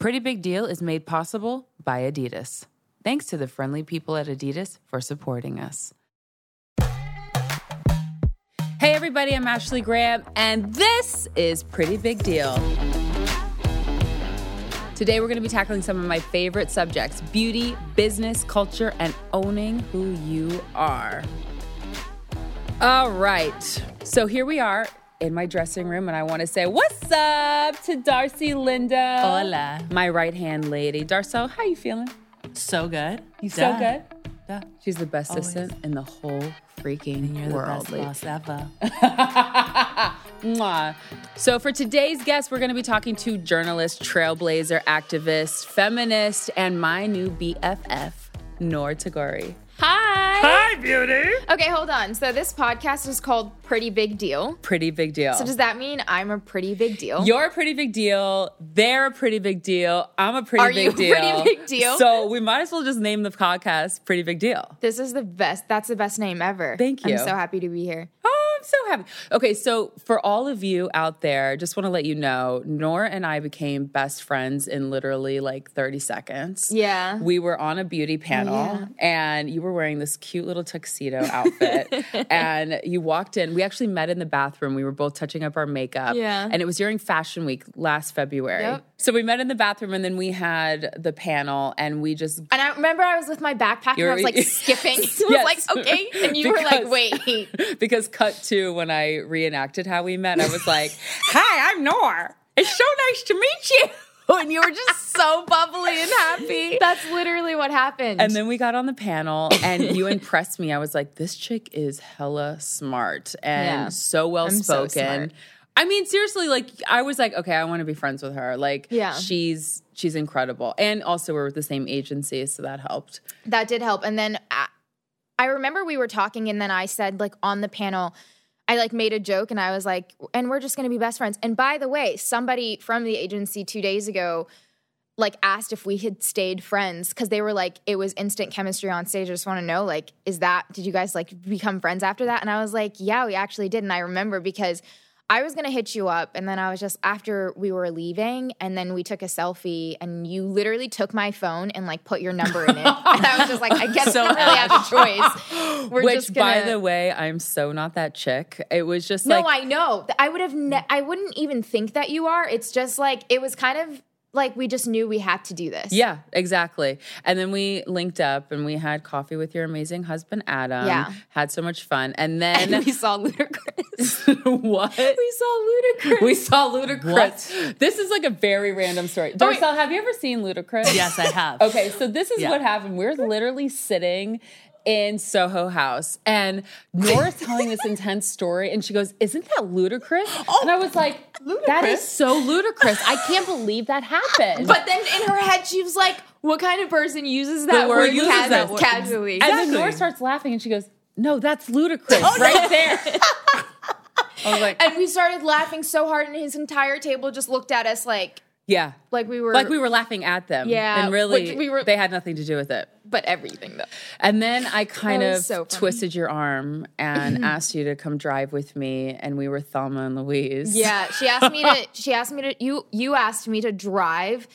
Pretty Big Deal is made possible by Adidas. Thanks to the friendly people at Adidas for supporting us. Hey, everybody, I'm Ashley Graham, and this is Pretty Big Deal. Today, we're going to be tackling some of my favorite subjects beauty, business, culture, and owning who you are. All right. So here we are in my dressing room, and I want to say, What's up to Darcy Linda? Hola. My right hand lady. Darcel, how you feeling? So good. You so good? Yeah. She's the best Always. assistant in the whole freaking You're world. the best boss ever. So, for today's guest, we're going to be talking to journalist, trailblazer, activist, feminist, and my new BFF, Noor Tagouri. Hi. Beauty. Okay, hold on. So this podcast is called Pretty Big Deal. Pretty big deal. So does that mean I'm a pretty big deal? You're a pretty big deal. They're a pretty big deal. I'm a pretty Are big you a deal. pretty big deal? So we might as well just name the podcast Pretty Big Deal. this is the best. That's the best name ever. Thank you. I'm so happy to be here. Oh, I'm so happy. Okay, so for all of you out there, just want to let you know, Nora and I became best friends in literally like 30 seconds. Yeah. We were on a beauty panel Yeah. and you were wearing this cute little tuxedo outfit. and you walked in. We actually met in the bathroom. We were both touching up our makeup. Yeah. And it was during Fashion Week last February. Yep. So we met in the bathroom and then we had the panel and we just And I remember I was with my backpack and I was like skipping. I was like, okay. And you were like, wait. because cut to when I reenacted how we met, I was like, "Hi, I'm Nor. It's so nice to meet you." And you were just so bubbly and happy. That's literally what happened. And then we got on the panel, and you impressed me. I was like, "This chick is hella smart and Yeah. so well I'm so spoken." smart. I mean, seriously, like I was like, okay, I want to be friends with her. Like, Yeah. she's she's incredible, and also we're with the same agency, so that helped. that did help. And then I, I remember we were talking, and then I said, like, on the panel, I like made a joke, and I was like, and we're just gonna be best friends. And by the way, somebody from the agency two days ago, like, asked if we had stayed friends because they were like, it was instant chemistry on stage. I just want to know, like, is that, did you guys like become friends after that? And I was like, yeah, we actually did. And I remember because I was gonna hit you up, and then I was just after we were leaving, and then we took a selfie, and you literally took my phone and like put your number in it, and I was just like, I guess So I don't really have a choice. We're Which, gonna. by the way, I'm so not that chick. It was just no, like I know. I would have. Ne- I wouldn't even think that you are. It's just like it was kind of like we just knew we had to do this. Yeah, exactly. And then we linked up and we had coffee with your amazing husband, Adam. Yeah. Had so much fun. And then And we saw Ludacris. what? we saw Ludacris. We saw Ludacris. This is like a very random story. Oh, wait. Darcel, have you ever seen Ludacris? yes, I have. Okay, so this is Yeah. what happened. We're literally sitting in Soho House, and Nora's telling this intense story, and she goes, "Isn't that ludicrous?" Oh, and I was like, "That is so ludicrous! I can't believe that happened." But then in her head, she was like, "What kind of person uses that word word, uses cas- that word. casually?" And then Nora starts laughing and she goes, No, that's ludicrous oh, right there. I was like, and we started laughing so hard, and his entire table just looked at us like, Yeah. like we were, Like we were laughing at them. Yeah, And really, we were- they had nothing to do with it. but everything though. And then I kind of so twisted your arm and asked you to come drive with me, and we were Thelma and Louise. Yeah, she asked me to. She asked me to. You you asked me to drive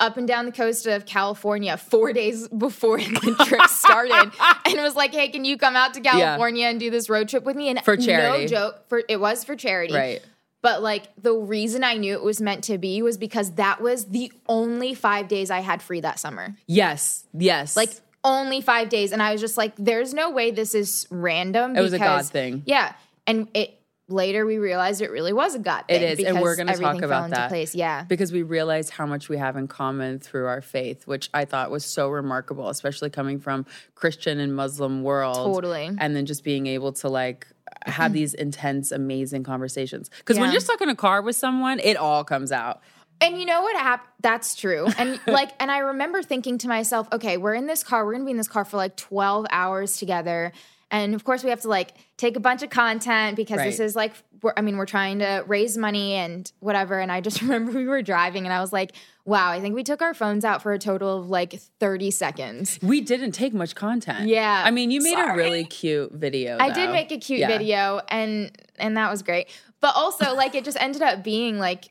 up and down the coast of California four days before the trip started, and it was like, "Hey, can you come out to California and do this road trip with me?" And For charity. no joke, for it was for charity, Right. But like the reason I knew it was meant to be was because that was the only five days I had free that summer. Yes. Yes. Like only five days, and I was just like, "There's no way this is random." It was a God thing. Yeah, and it later we realized it really was a God thing. It is, and we're going to talk about that. Place. Yeah, because we realized how much we have in common through our faith, which I thought was so remarkable, especially coming from Christian and Muslim world. Totally. and then just being able to like have mm. these intense, amazing conversations. Because when you're stuck in a car with someone, it all comes out. And you know what happened? That's true. And like, and I remember thinking to myself, okay, we're in this car. We're gonna be in this car for like 12 hours together. And of course, we have to like take a bunch of content because this is like, we're, I mean, we're trying to raise money and whatever. And I just remember we were driving and I was like, wow, I think we took our phones out for a total of like 30 seconds. We didn't take much content. Yeah. I mean, you made a really cute video. I did make a cute Yeah. video and and that was great. But also like it just ended up being like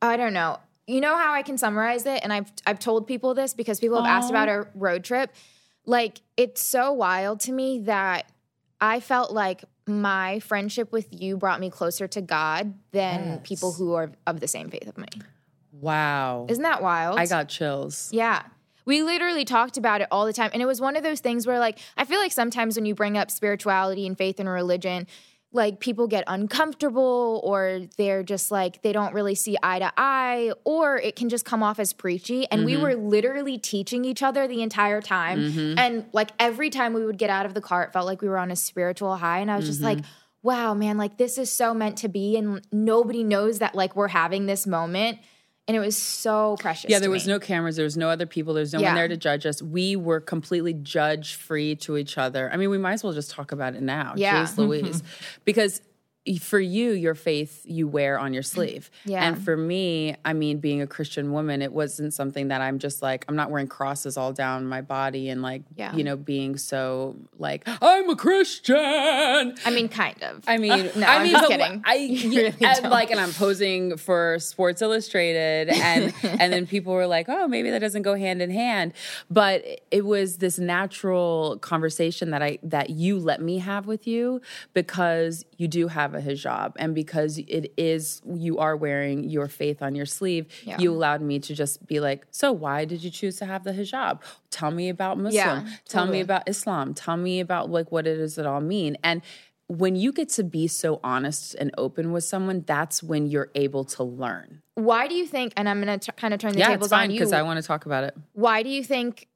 I don't know. you know how I can summarize it, and I've I've told people this because people have asked about our road trip. Like it's so wild to me that I felt like my friendship with you brought me closer to God than Yes. people who are of the same faith of me. Wow. Isn't that wild? I got chills. Yeah. We literally talked about it all the time. And it was one of those things where, like, I feel like sometimes when you bring up spirituality and faith and religion, like people get uncomfortable or they're just like, they don't really see eye to eye, or it can just come off as preachy. And we mm-hmm. were literally teaching each other the entire time. Mm-hmm. And like every time we would get out of the car, it felt like we were on a spiritual high. And I was just like, mm-hmm. wow, man, like this is so meant to be. And nobody knows that like we're having this moment. And it was so precious. Yeah, there was me. no cameras. There was no other people. There's no Yeah. one there to judge us. We were completely judge free to each other. I mean, we might as well just talk about it now. Yeah. Jeez Louise. Mm-hmm. because for you, your faith you wear on your sleeve. Yeah. And for me, I mean, being a Christian woman, it wasn't something that I'm just like, I'm not wearing crosses all down my body and like, Yeah. you know, being so like, I'm a Christian. I mean, kind of. I mean, No, I I'm mean, just kidding. I You really and, like, and I'm posing for Sports Illustrated, and and then people were like, "Oh, maybe that doesn't go hand in hand." But it was this natural conversation that I that you let me have with you because you do have a hijab, and because it is you are wearing your faith on your sleeve. Yeah. You allowed me to just be like, "So why did you choose to have the hijab? Tell me about Muslim. Yeah, Tell me about Islam. Tell me about like what it is it all mean." And when you get to be so honest and open with someone, that's when you're able to learn. Why do you think? And I'm going to kind of turn the yeah, tables it's fine on you. because I want to talk about it. why do you think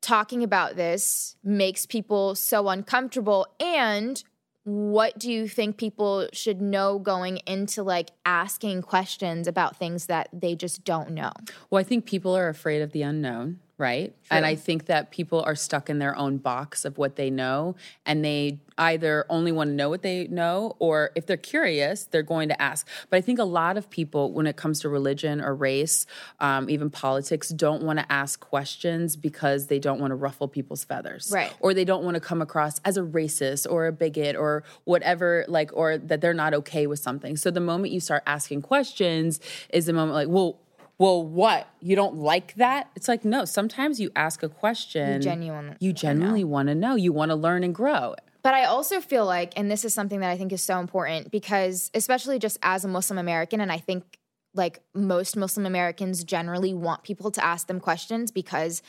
talking about this makes people so uncomfortable? And what do you think people should know going into like asking questions about things that they just don't know? Well, I think people are afraid of the unknown, right? And I think that people are stuck in their own box of what they know, and they either only want to know what they know, or if they're curious, they're going to ask. But I think a lot of people, when it comes to religion or race, um, even politics, don't want to ask questions because they don't want to ruffle people's feathers, Right. Or they don't want to come across as a racist or a bigot or whatever, like, or that they're not okay with something. So the moment you start asking questions is the moment, like, well well, what? You don't like that? It's like, no, sometimes you ask a question. genuinely You genuinely want to know. You want to learn and grow. But I also feel like, and this is something that I think is so important because, especially just as a Muslim American, and I think like most Muslim Americans generally want people to ask them questions because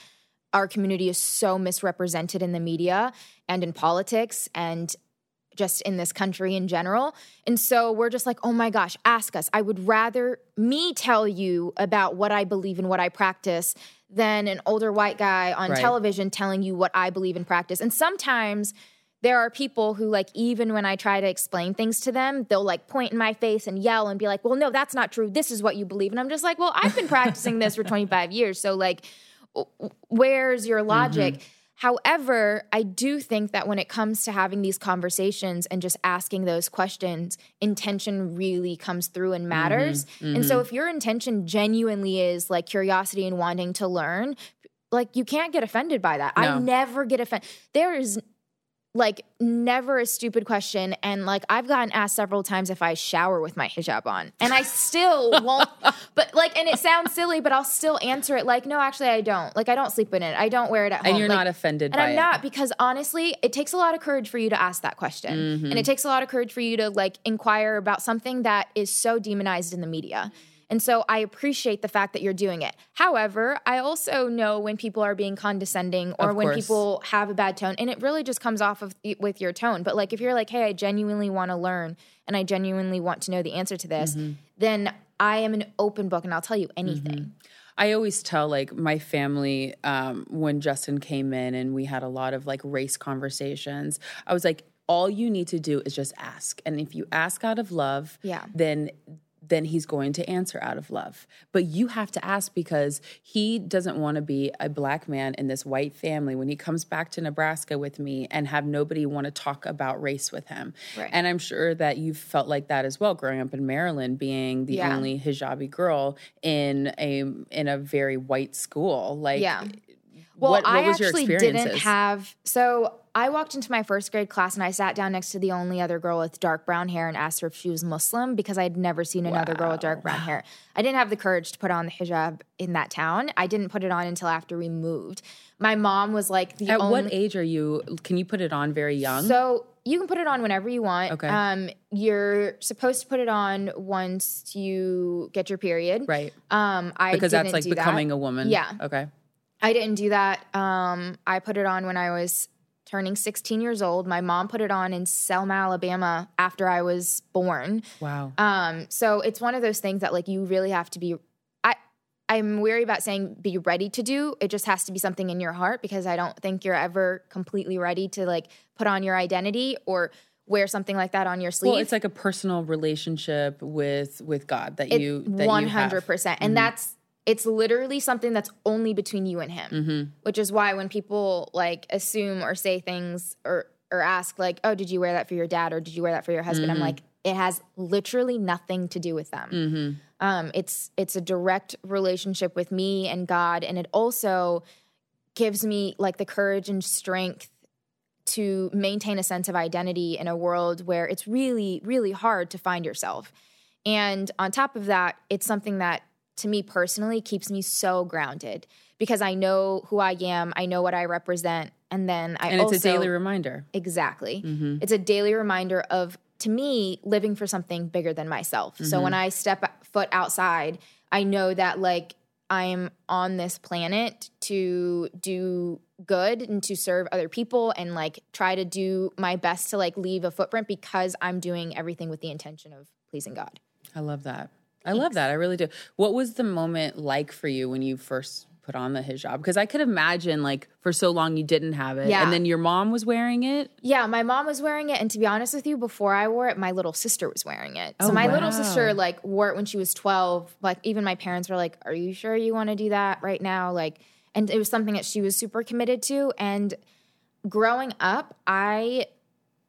our community is so misrepresented in the media and in politics and just in this country in general. And so we're just like, oh my gosh, ask us. I would rather me tell you about what I believe and what I practice than an older white guy on Right. television telling you what I believe and practice. And sometimes there are people who like even when I try to explain things to them, they'll like point in my face and yell and be like, "Well, no, that's not true. This is what you believe." And I'm just like, "Well, I've been practicing this for 25 years. So like where's your logic?" Mm-hmm. However, I do think that when it comes to having these conversations and just asking those questions, intention really comes through and mm-hmm. matters. And so mm-hmm. if your intention genuinely is like curiosity and wanting to learn, like you can't get offended by that. I never get offended. There is like never a stupid question and like I've gotten asked several times if I shower with my hijab on and I still won't but like and it sounds silly but I'll still answer it like no actually I don't like I don't sleep in it I don't wear it at home And you're Like, not offended and I'm it. not because honestly, it takes a lot of courage for you to ask that question. Mm-hmm. And it takes a lot of courage for you to like inquire about something that is so demonized in the media. And so I appreciate the fact that you're doing it. However, I also know when people are being condescending or when people have a bad tone and it really just comes off of with your tone. But like if you're like, "Hey, I genuinely want to learn and I genuinely want to know the answer to this," Mm-hmm. then I am an open book and I'll tell you anything. I always tell like my family um, when Justin came in and we had a lot of like race conversations. I was like, all you need to do is just ask, and if you ask out of love, Yeah. then then he's going to answer out of love. But you have to ask because he doesn't want to be a black man in this white family when he comes back to Nebraska with me and have nobody want to talk about race with him. Right. And I'm sure that you've felt like that as well growing up in Maryland being the Yeah. only hijabi girl in a in a very white school. Like Yeah. Well, what, what I was actually experiences? didn't have so I walked into my first grade class and I sat down next to the only other girl with dark brown hair and asked her if she was Muslim because I had never seen another girl with dark brown hair. I didn't have the courage to put on the hijab in that town. I didn't put it on until after we moved. My mom was like the At only. what age are you? Can you put it on very young? So you can put it on whenever you want. Okay. Um, you're supposed to put it on once you get your period. right. Um, I Because that's like becoming that. a woman. Yeah. Okay. I didn't do that. Um, I put it on when I was turning 16 years old. My mom put it on in Selma, Alabama after I was born. Wow. Um, so it's one of those things that like you really have to be I I'm weary about saying be ready to do. It just has to be something in your heart because I don't think you're ever completely ready to like put on your identity or wear something like that on your sleeve. well, it's like a personal relationship with with God that you that one you hundred have. percent, and that's it's literally something that's only between you and him. Mm-hmm. Which is why when people like assume or say things or or ask like, "Oh, did you wear that for your dad or did you wear that for your husband?" Mm-hmm. I'm like, it has literally nothing to do with them. Um, it's it's a direct relationship with me and God, and it also gives me like the courage and strength to maintain a sense of identity in a world where it's really, really hard to find yourself. And on top of that, it's something that to me personally keeps me so grounded because I know who I am, I know what I represent, and then I And it's also a daily reminder. Exactly. Mm-hmm. It's a daily reminder of, to me, living for something bigger than myself. So when mm-hmm. I step foot outside, I know that like I'm on this planet to do good and to serve other people and like try to do my best to like leave a footprint because I'm doing everything with the intention of pleasing God. I love that. I love that. I really do. What was the moment like for you when you first put on the hijab? Because I could imagine like for so long you didn't have it, Yeah. and then your mom was wearing it. Yeah, my mom was wearing it, and to be honest with you, before I wore it, my little sister was wearing it. So Oh, my wow. little sister like wore it when she was twelve. Like even my parents were like, "Are you sure you want to do that right now?" Like, and it was something that she was super committed to. And growing up, I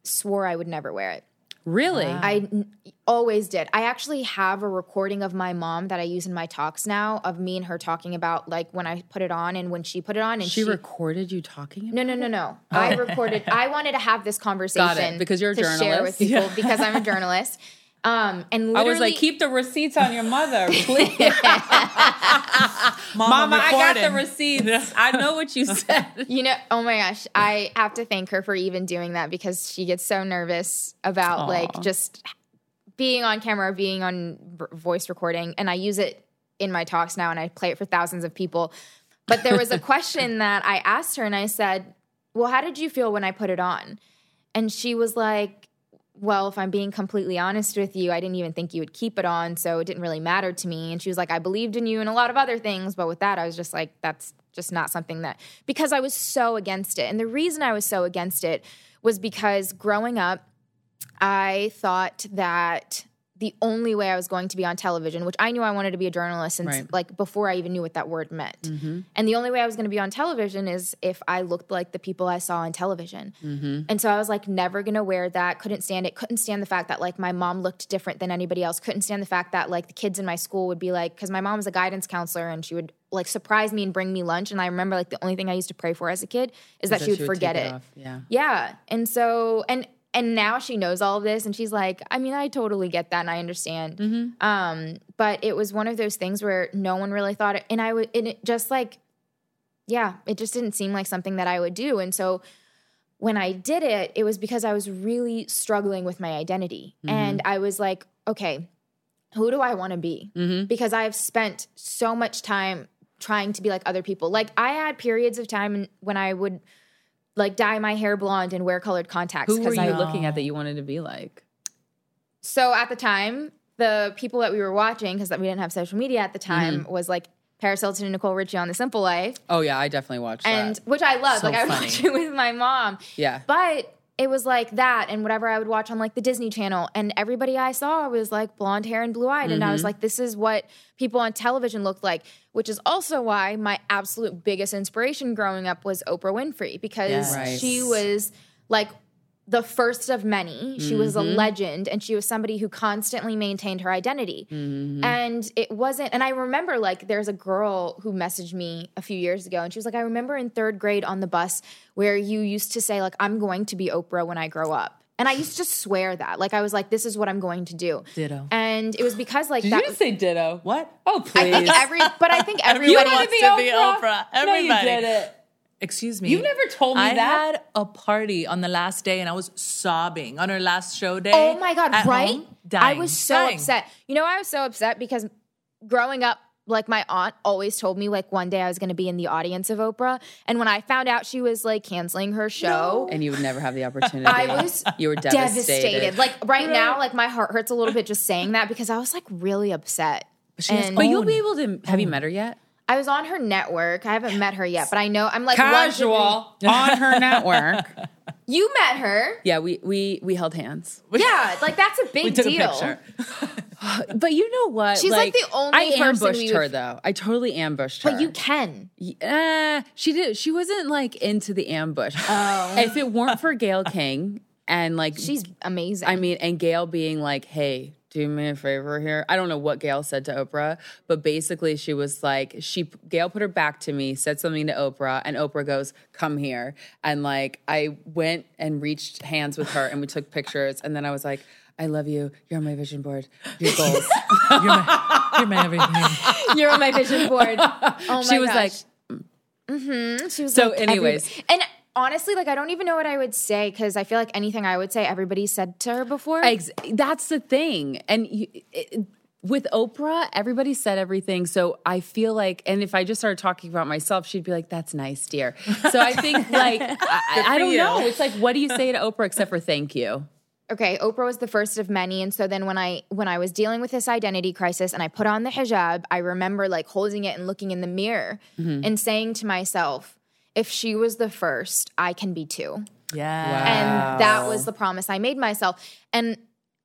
swore I would never wear it. Really? I n- always did. I actually have a recording of my mom that I use in my talks now of me and her talking about like when I put it on and when she put it on. And she, she, recorded you talking. About no, no, no, no. I recorded. I wanted to have this conversation because you're a to share journalist. with people because I'm a journalist. Um, and I was like, keep the receipts on your mother, please. Mama, Mama, I got the receipts. I know what you said. you know, oh my gosh, I have to thank her for even doing that because she gets so nervous about like just being on camera, being on voice recording, and I use it in my talks now, and I play it for thousands of people. But there was a question that I asked her, and I said, "Well, how did you feel when I put it on?" And she was like, well, if I'm being completely honest with you, I didn't even think you would keep it on, so it didn't really matter to me. And she was like, I believed in you and a lot of other things, but with that, I was just like, that's just not something that because I was so against it. And the reason I was so against it was because growing up, I thought that the only way I was going to be on television, which I knew I wanted to be a journalist since Right. like before I even knew what that word meant. Mm-hmm. And the only way I was going to be on television is if I looked like the people I saw on television. Mm-hmm. And so I was like never going to wear that, couldn't stand it, couldn't stand the fact that like my mom looked different than anybody else, couldn't stand the fact that like the kids in my school would be like cuz my mom was a guidance counselor and she would like surprise me and bring me lunch and I remember like the only thing I used to pray for as a kid is that, she would would forget take it. Yeah. Yeah. And so and and now she knows all of this and she's like, I mean, I totally get that and I understand. Mm-hmm. Um, but it was one of those things where no one really thought it and I would and it just like yeah, it just didn't seem like something that I would do. And so when I did it, it was because I was really struggling with my identity. Mm-hmm. And I was like, okay, who do I want to be? Mm-hmm. Because I've spent so much time trying to be like other people. Like I had periods of time when I would like dye my hair blonde and wear colored contacts Who were you I looking at that you wanted to be like? so at the time, the people that we were watching, because we didn't have social media at the time, Mm-hmm. was like Paris Hilton and Nicole Richie on The Simple Life, Oh yeah, I definitely watched and that. which I love. So like I funny. watch it with my mom. Yeah. But it was like that and whatever I would watch on like the Disney Channel. And everybody I saw was like blonde hair and blue eyed. And I Mm-hmm. was like, this is what people on television looked like, which is also why my absolute biggest inspiration growing up was Oprah Winfrey because Yes. she was like the first of many. She was a Mm-hmm. legend and she was somebody who constantly maintained her identity. Mm-hmm. And it wasn't, and I remember like there's a girl who messaged me a few years ago and she was like, I remember in third grade on the bus where you used to say, like, I'm going to be Oprah when I grow up. And I used to swear that. Like, I was like, this is what I'm going to do. Ditto. And it was because, like, Did that you just say ditto? What? Oh, I please. think every, but I think You everybody wanted wanted to be Oprah. No, you Everybody. didn't. Excuse me. You never told me I that. had a party on the last day and I was sobbing on her last show day. Oh my god, at right? home, I was so dying. upset. You know, I was so upset because growing up, like my aunt always told me like one day I was going to be in the audience of Oprah, and when I found out she was like canceling her show, And you would never have the opportunity. I was you were devastated. devastated. Like right now, like my heart hurts a little bit just saying that because I was like really upset. she has And But you'll be able to. Have you met her yet? I was on her network. I haven't met her yet, but I know I'm like once every- on her network. You met her, Yeah, we we we held hands. yeah. Like that's a big We took deal. a picture. But you know what? She's, like, the only I person ambushed her would- though. I totally ambushed her. But you can. Uh, she did. She wasn't like into the ambush. Oh. If it weren't for Gayle King and like She's amazing. I mean, and Gayle being like, "Hey, do me a favor here." I don't know what Gayle said to Oprah, but basically, she was like, she Gayle put her back to me, said something to Oprah, and Oprah goes, "Come here," and like I went and reached hands with her, and we took pictures, and then I was like. I love you. You're on my vision board. Your goals. You're my, you're my everything. You're on my vision board. Oh my she was gosh. like, She was So like, anyways. every- and honestly, like I don't even know what I would say because I feel like anything I would say, everybody said to her before. Ex- that's the thing. And you, it, with Oprah, everybody said everything. So I feel like, and if I just started talking about myself, she'd be like, "That's nice, dear." So I think, like, I, I don't you. know. It's like, what do you say to Oprah except for thank you? okay, Oprah was the first of many, and so then when I when I was dealing with this identity crisis and I put on the hijab, I remember like holding it and looking in the mirror Mm-hmm. and saying to myself, "If she was the first, I can be too." Yeah. and that was the promise I made myself. And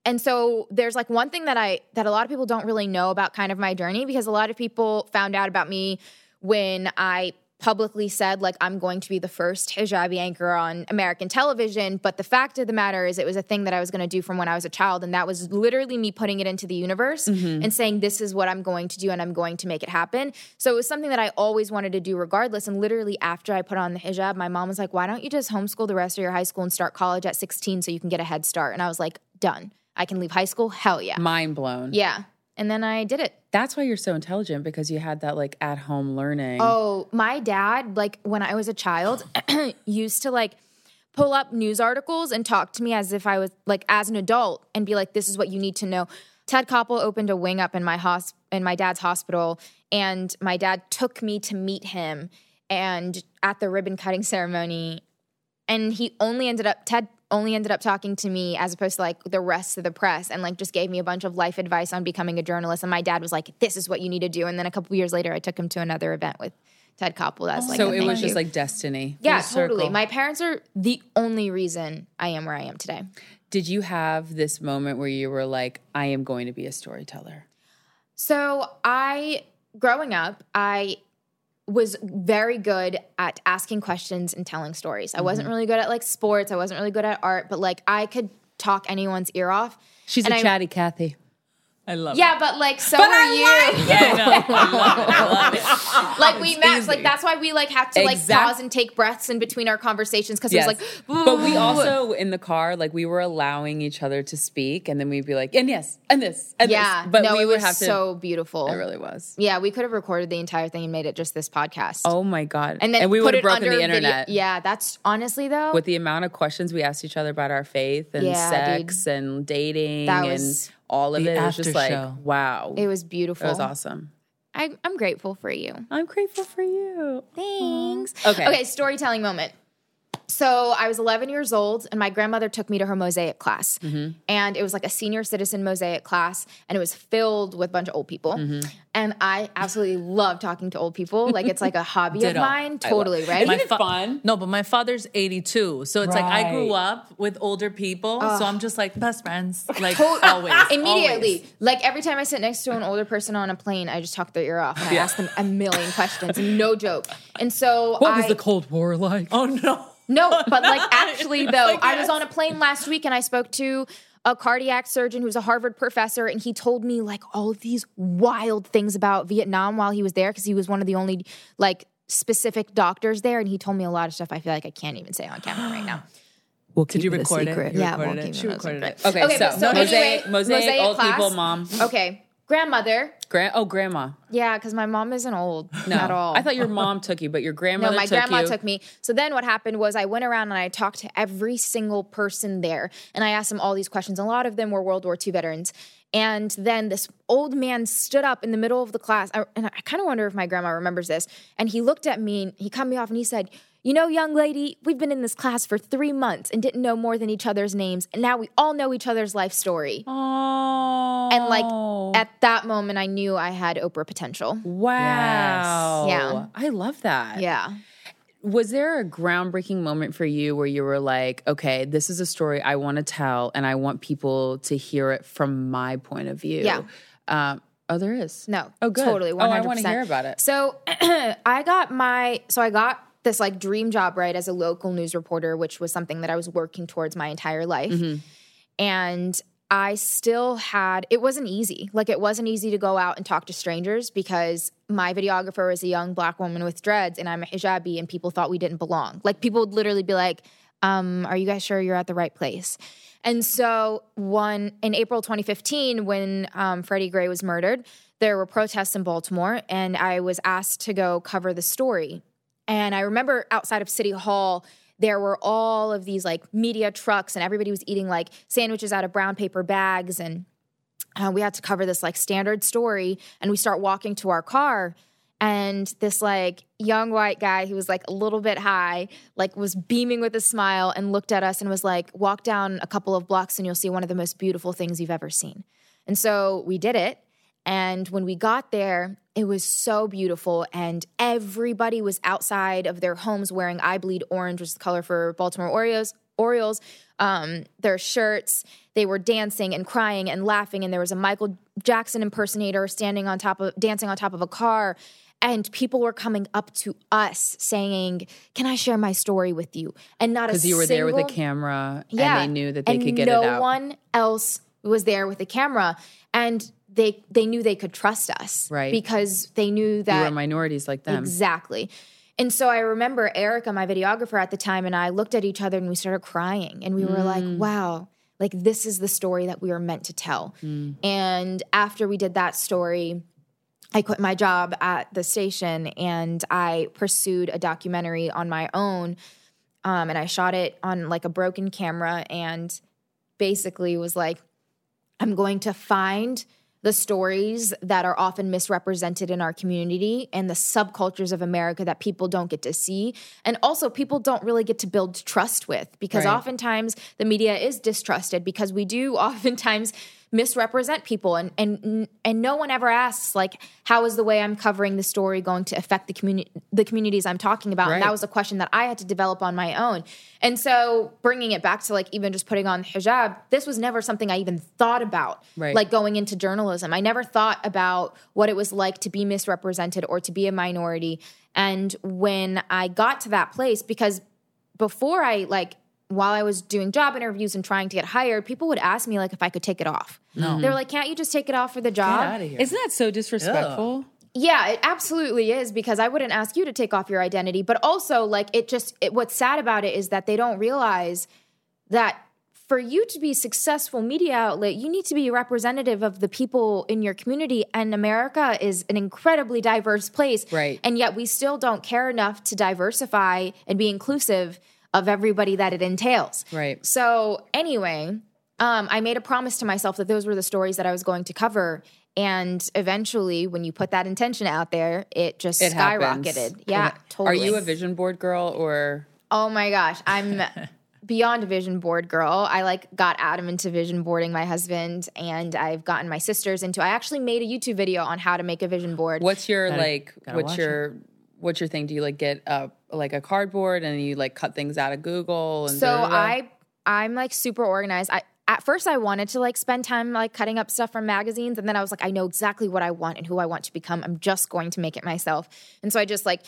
and so there's like one thing that I that a lot of people don't really know about kind of my journey because a lot of people found out about me when I publicly said like I'm going to be the first hijabi anchor on American television. But the fact of the matter is it was a thing that I was going to do from when I was a child. And that was literally me putting it into the universe mm-hmm. and saying this is what I'm going to do and I'm going to make it happen. So it was something that I always wanted to do regardless. And literally after I put on the hijab my mom was like why don't you just homeschool the rest of your high school and start college at 16 so you can get a head start? And I was like done. I can leave high school? Hell yeah. Mind blown. yeah and then I did it That's why you're so intelligent because you had that like at home learning. Oh, my dad, like when I was a child, used to like pull up news articles and talk to me as if I was like as an adult and be like, this is what you need to know. Ted Koppel opened a wing up in my hosp- in my dad's hospital, and my dad took me to meet him and at the ribbon cutting ceremony. And he only ended up Ted only ended up talking to me as opposed to like the rest of the press and like just gave me a bunch of life advice on becoming a journalist. And my dad was like, This is what you need to do. And then a couple years later I took him to another event with Ted Koppel. That's like so it was just like destiny. Yeah, totally. circle. My parents are the only reason I am where I am today. Did you have this moment where you were like, I am going to be a storyteller? So I, growing up, I was very good at asking questions and telling stories. I wasn't mm-hmm. really good at like sports. I wasn't really good at art, but like I could talk anyone's ear off. She's And a I- chatty Cathy. I love it. Yeah, but like so are you. it. I know. I love it. I love it. like we met, easy. like that's why we like have to like Exact- pause and take breaths in between our conversations because Yes. it was like. but we also in the car, like we were allowing each other to speak, and then we'd be like, and yes, and this, and yeah, this. But no, we it would was have to. so beautiful. it really was. yeah, we could have recorded the entire thing and made it just this podcast. Oh my god! and then and we would have it broken under the video- internet. Yeah, that's honestly though. With the amount of questions we asked each other about our faith and Yeah, sex and dating That and was- all of The it, it was just like show. wow. it was beautiful. It was awesome. I, I'm grateful for you. I'm grateful for you. Thanks. Okay. Okay, storytelling moment. So I was 11 years old, and my grandmother took me to her mosaic class, Mm-hmm. and it was like a senior citizen mosaic class, and it was filled with a bunch of old people, Mm-hmm. and I absolutely love talking to old people. Like it's like a hobby of mine. Totally, right? Isn't it fun? No, but my father's 82. So it's like I grew up with older people. So I'm just like best friends. Like To- always. Immediately, always. like every time I sit next to an older person on a plane, I just talk their ear off and I ask them a million questions, and no joke. And so What I, was the Cold War like? Oh no. No, but like actually though, I was on a plane last week and I spoke to a cardiac surgeon who's a Harvard professor, and he told me like all of these wild things about Vietnam while he was there because he was one of the only like specific doctors there, and he told me a lot of stuff I feel like I can't even say on camera right now. We'll Did you record it? You Yeah, recorded we'll it. keep She it a recorded it. secret. Okay, so, so mosaic, anyway, mosaic, mosaic old class. people, mom. Okay, grandmother. Grand, oh, grandma. Yeah, because my mom isn't old No, at all. I thought your mom took you, but your grandmother. No, my took grandma you. took me. So then what happened was I went around and I talked to every single person there and I asked them all these questions. A lot of them were World War II veterans. And then this old man stood up in the middle of the class. I, and I kind of wonder if my grandma remembers this. And he looked at me and he cut me off and he said, You know, young lady, we've been in this class for three months and didn't know more than each other's names. And now we all know each other's life story. Oh. And like at that moment, I knew I had Oprah potential. wow. Yeah. I love that. Yeah. Was there a groundbreaking moment for you where you were like, okay, this is a story I want to tell and I want people to hear it from my point of view? Yeah. Um, oh, there is. No. Oh, good. Totally. 100%. Oh, I want to hear about it. So I got my, so I got this like dream job, right, as a local news reporter, which was something that I was working towards my entire life. Mm-hmm. And I still had, it wasn't easy. Like, it wasn't easy to go out and talk to strangers because my videographer was a young black woman with dreads and I'm a hijabi and people thought we didn't belong. Like, people would literally be like, um, are you guys sure you're at the right place? And so, one in April 2015, when um, Freddie Gray was murdered, there were protests in Baltimore, and I was asked to go cover the story. And I remember outside of City Hall, there were all of these like media trucks, and everybody was eating like sandwiches out of brown paper bags. And uh, we had to cover this like standard story. And we start walking to our car, and this like young white guy who was like a little bit high, like was beaming with a smile and looked at us and was like, Walk down a couple of blocks, and you'll see one of the most beautiful things you've ever seen. And so we did it. And when we got there, it was so beautiful. And everybody was outside of their homes wearing I Bleed Orange, which is the color for Baltimore Orioles. Orioles, um, their shirts. They were dancing and crying and laughing. And there was a Michael Jackson impersonator standing on top of, dancing on top of a car. And people were coming up to us saying, Can I share my story with you? And not a Because you were there with a camera yeah. and they knew that they could get no it out. No one else was there with a camera. And they they knew they could trust us. Right. Because they knew that were minorities like them. Exactly. And so I remember Erica, my videographer at the time, and I looked at each other and we started crying. And we were like, Mm. wow, like this is the story that we were meant to tell. Mm. And after we did that story, I quit my job at the station and I pursued a documentary on my own. Um, and I shot it on like a broken camera and basically was like, I'm going to find the stories that are often misrepresented in our community and the subcultures of America that people don't get to see. And also, people don't really get to build trust with because Right. oftentimes the media is distrusted because we do oftentimes misrepresent people. And and and no one ever asks like how is the way I'm covering the story going to affect the community the communities I'm talking about? And that was a question that I had to develop on my own. And so bringing it back to like even just putting on hijab this was never something I even thought about Right. like going into journalism. I never thought about what it was like to be misrepresented or to be a minority. And when I got to that place because before I like while I was doing job interviews and trying to get hired, people would ask me like if I could take it off. No. They were like, "Can't you just take it off for the Get job?" out of here. Isn't that so disrespectful? Yeah, it absolutely is because I wouldn't ask you to take off your identity, but also like it just it, what's sad about it is that they don't realize that for you to be a successful media outlet, you need to be representative of the people in your community and America is an incredibly diverse place. Right. And yet we still don't care enough to diversify and be inclusive of everybody that it entails. Right. So anyway, um, I made a promise to myself that those were the stories that I was going to cover. And eventually, when you put that intention out there, it just It happens. skyrocketed. Yeah, It- totally. Are you a vision board girl or Oh my gosh, I'm beyond a vision board girl. I like got Adam into vision boarding, my husband, and I've gotten my sisters into. I actually made a YouTube video on how to make a vision board. what's your Gotta- like gotta what's watch your what's your thing? Do you like get a like a cardboard and you like cut things out of Google and So? I I'm like super organized. I at first I wanted to like spend time like cutting up stuff from magazines and then I was like I know exactly what I want and who I want to become. I'm just going to make it myself. And so I just like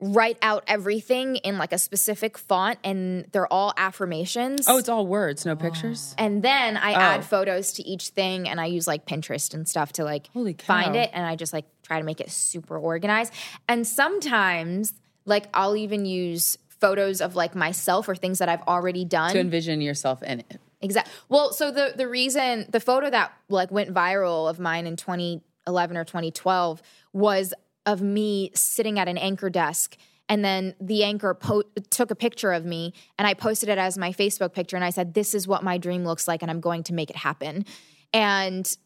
write out everything in like a specific font and they're all affirmations. Oh, it's all words, no pictures. Ah. and then I Oh. add photos to each thing and I use like Pinterest and stuff to like find it and I just like try to make it super organized. And sometimes like I'll even use photos of like myself or things that I've already done. To envision yourself in it. Exactly. Well, so the the reason the photo that like went viral of mine in 2011 or 2012 was of me sitting at an anchor desk and then the anchor po- took a picture of me and I posted it as my Facebook picture and I said this is what my dream looks like and I'm going to make it happen. And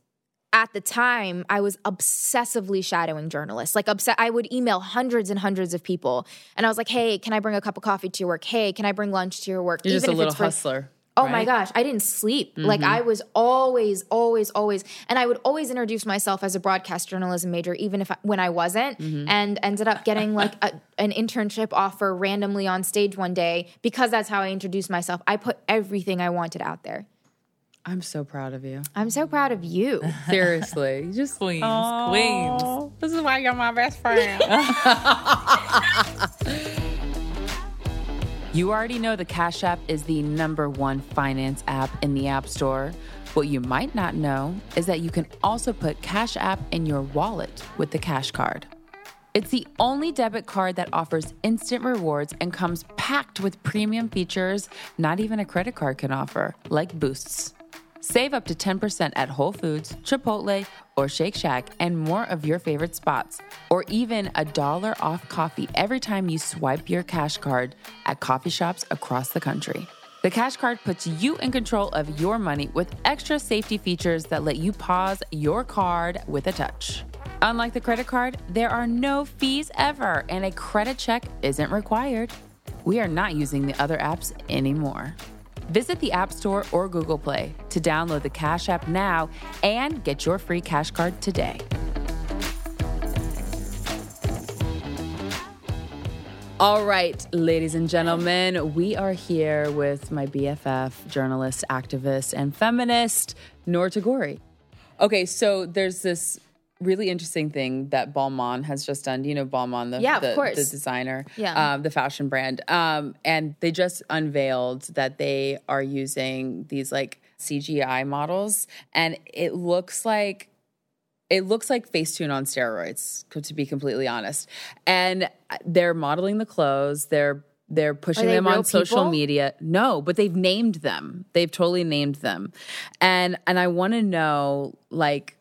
at the time, I was obsessively shadowing journalists. Like, obs- I would email hundreds and hundreds of people, and I was like, "Hey, can I bring a cup of coffee to your work? Hey, can I bring lunch to your work?" You're just a little hustler. Oh my gosh, I didn't sleep. Mm-hmm. Like I was always, always, always, and I would always introduce myself as a broadcast journalism major, even if I, when I wasn't, mm-hmm. and ended up getting like a, an internship offer randomly on stage one day because that's how I introduced myself. I put everything I wanted out there. I'm so proud of you. I'm so proud of you. Seriously. You just Queens, Aw, This is why you're my best friend. you already know the Cash App is the number one finance app in the App Store. What you might not know is that you can also put Cash App in your wallet with the Cash Card. It's the only debit card that offers instant rewards and comes packed with premium features not even a credit card can offer, like boosts. Save up to 10% at Whole Foods, Chipotle, or Shake Shack and more of your favorite spots, or even a dollar off coffee every time you swipe your cash card at coffee shops across the country. The Cash Card puts you in control of your money with extra safety features that let you pause your card with a touch. Unlike the credit card, there are no fees ever, and a credit check isn't required. We are not using the other apps anymore. Visit the App Store or Google Play to download the Cash App now and get your free cash card today. All right, ladies and gentlemen, we are here with my BFF, journalist, activist, and feminist, Noor Tagouri. Okay, so there's this really interesting thing that Balmain has just done. You know Balmain, the, Yeah, of the, course. the designer, Yeah. um, the fashion brand. Um, and they just unveiled that they are using these like CGI models, and it looks like it looks like Facetune on steroids, to be completely honest. And they're modeling the clothes. They're they're pushing they them on social people? media. No, but they've named them. They've totally named them. And and I want to know like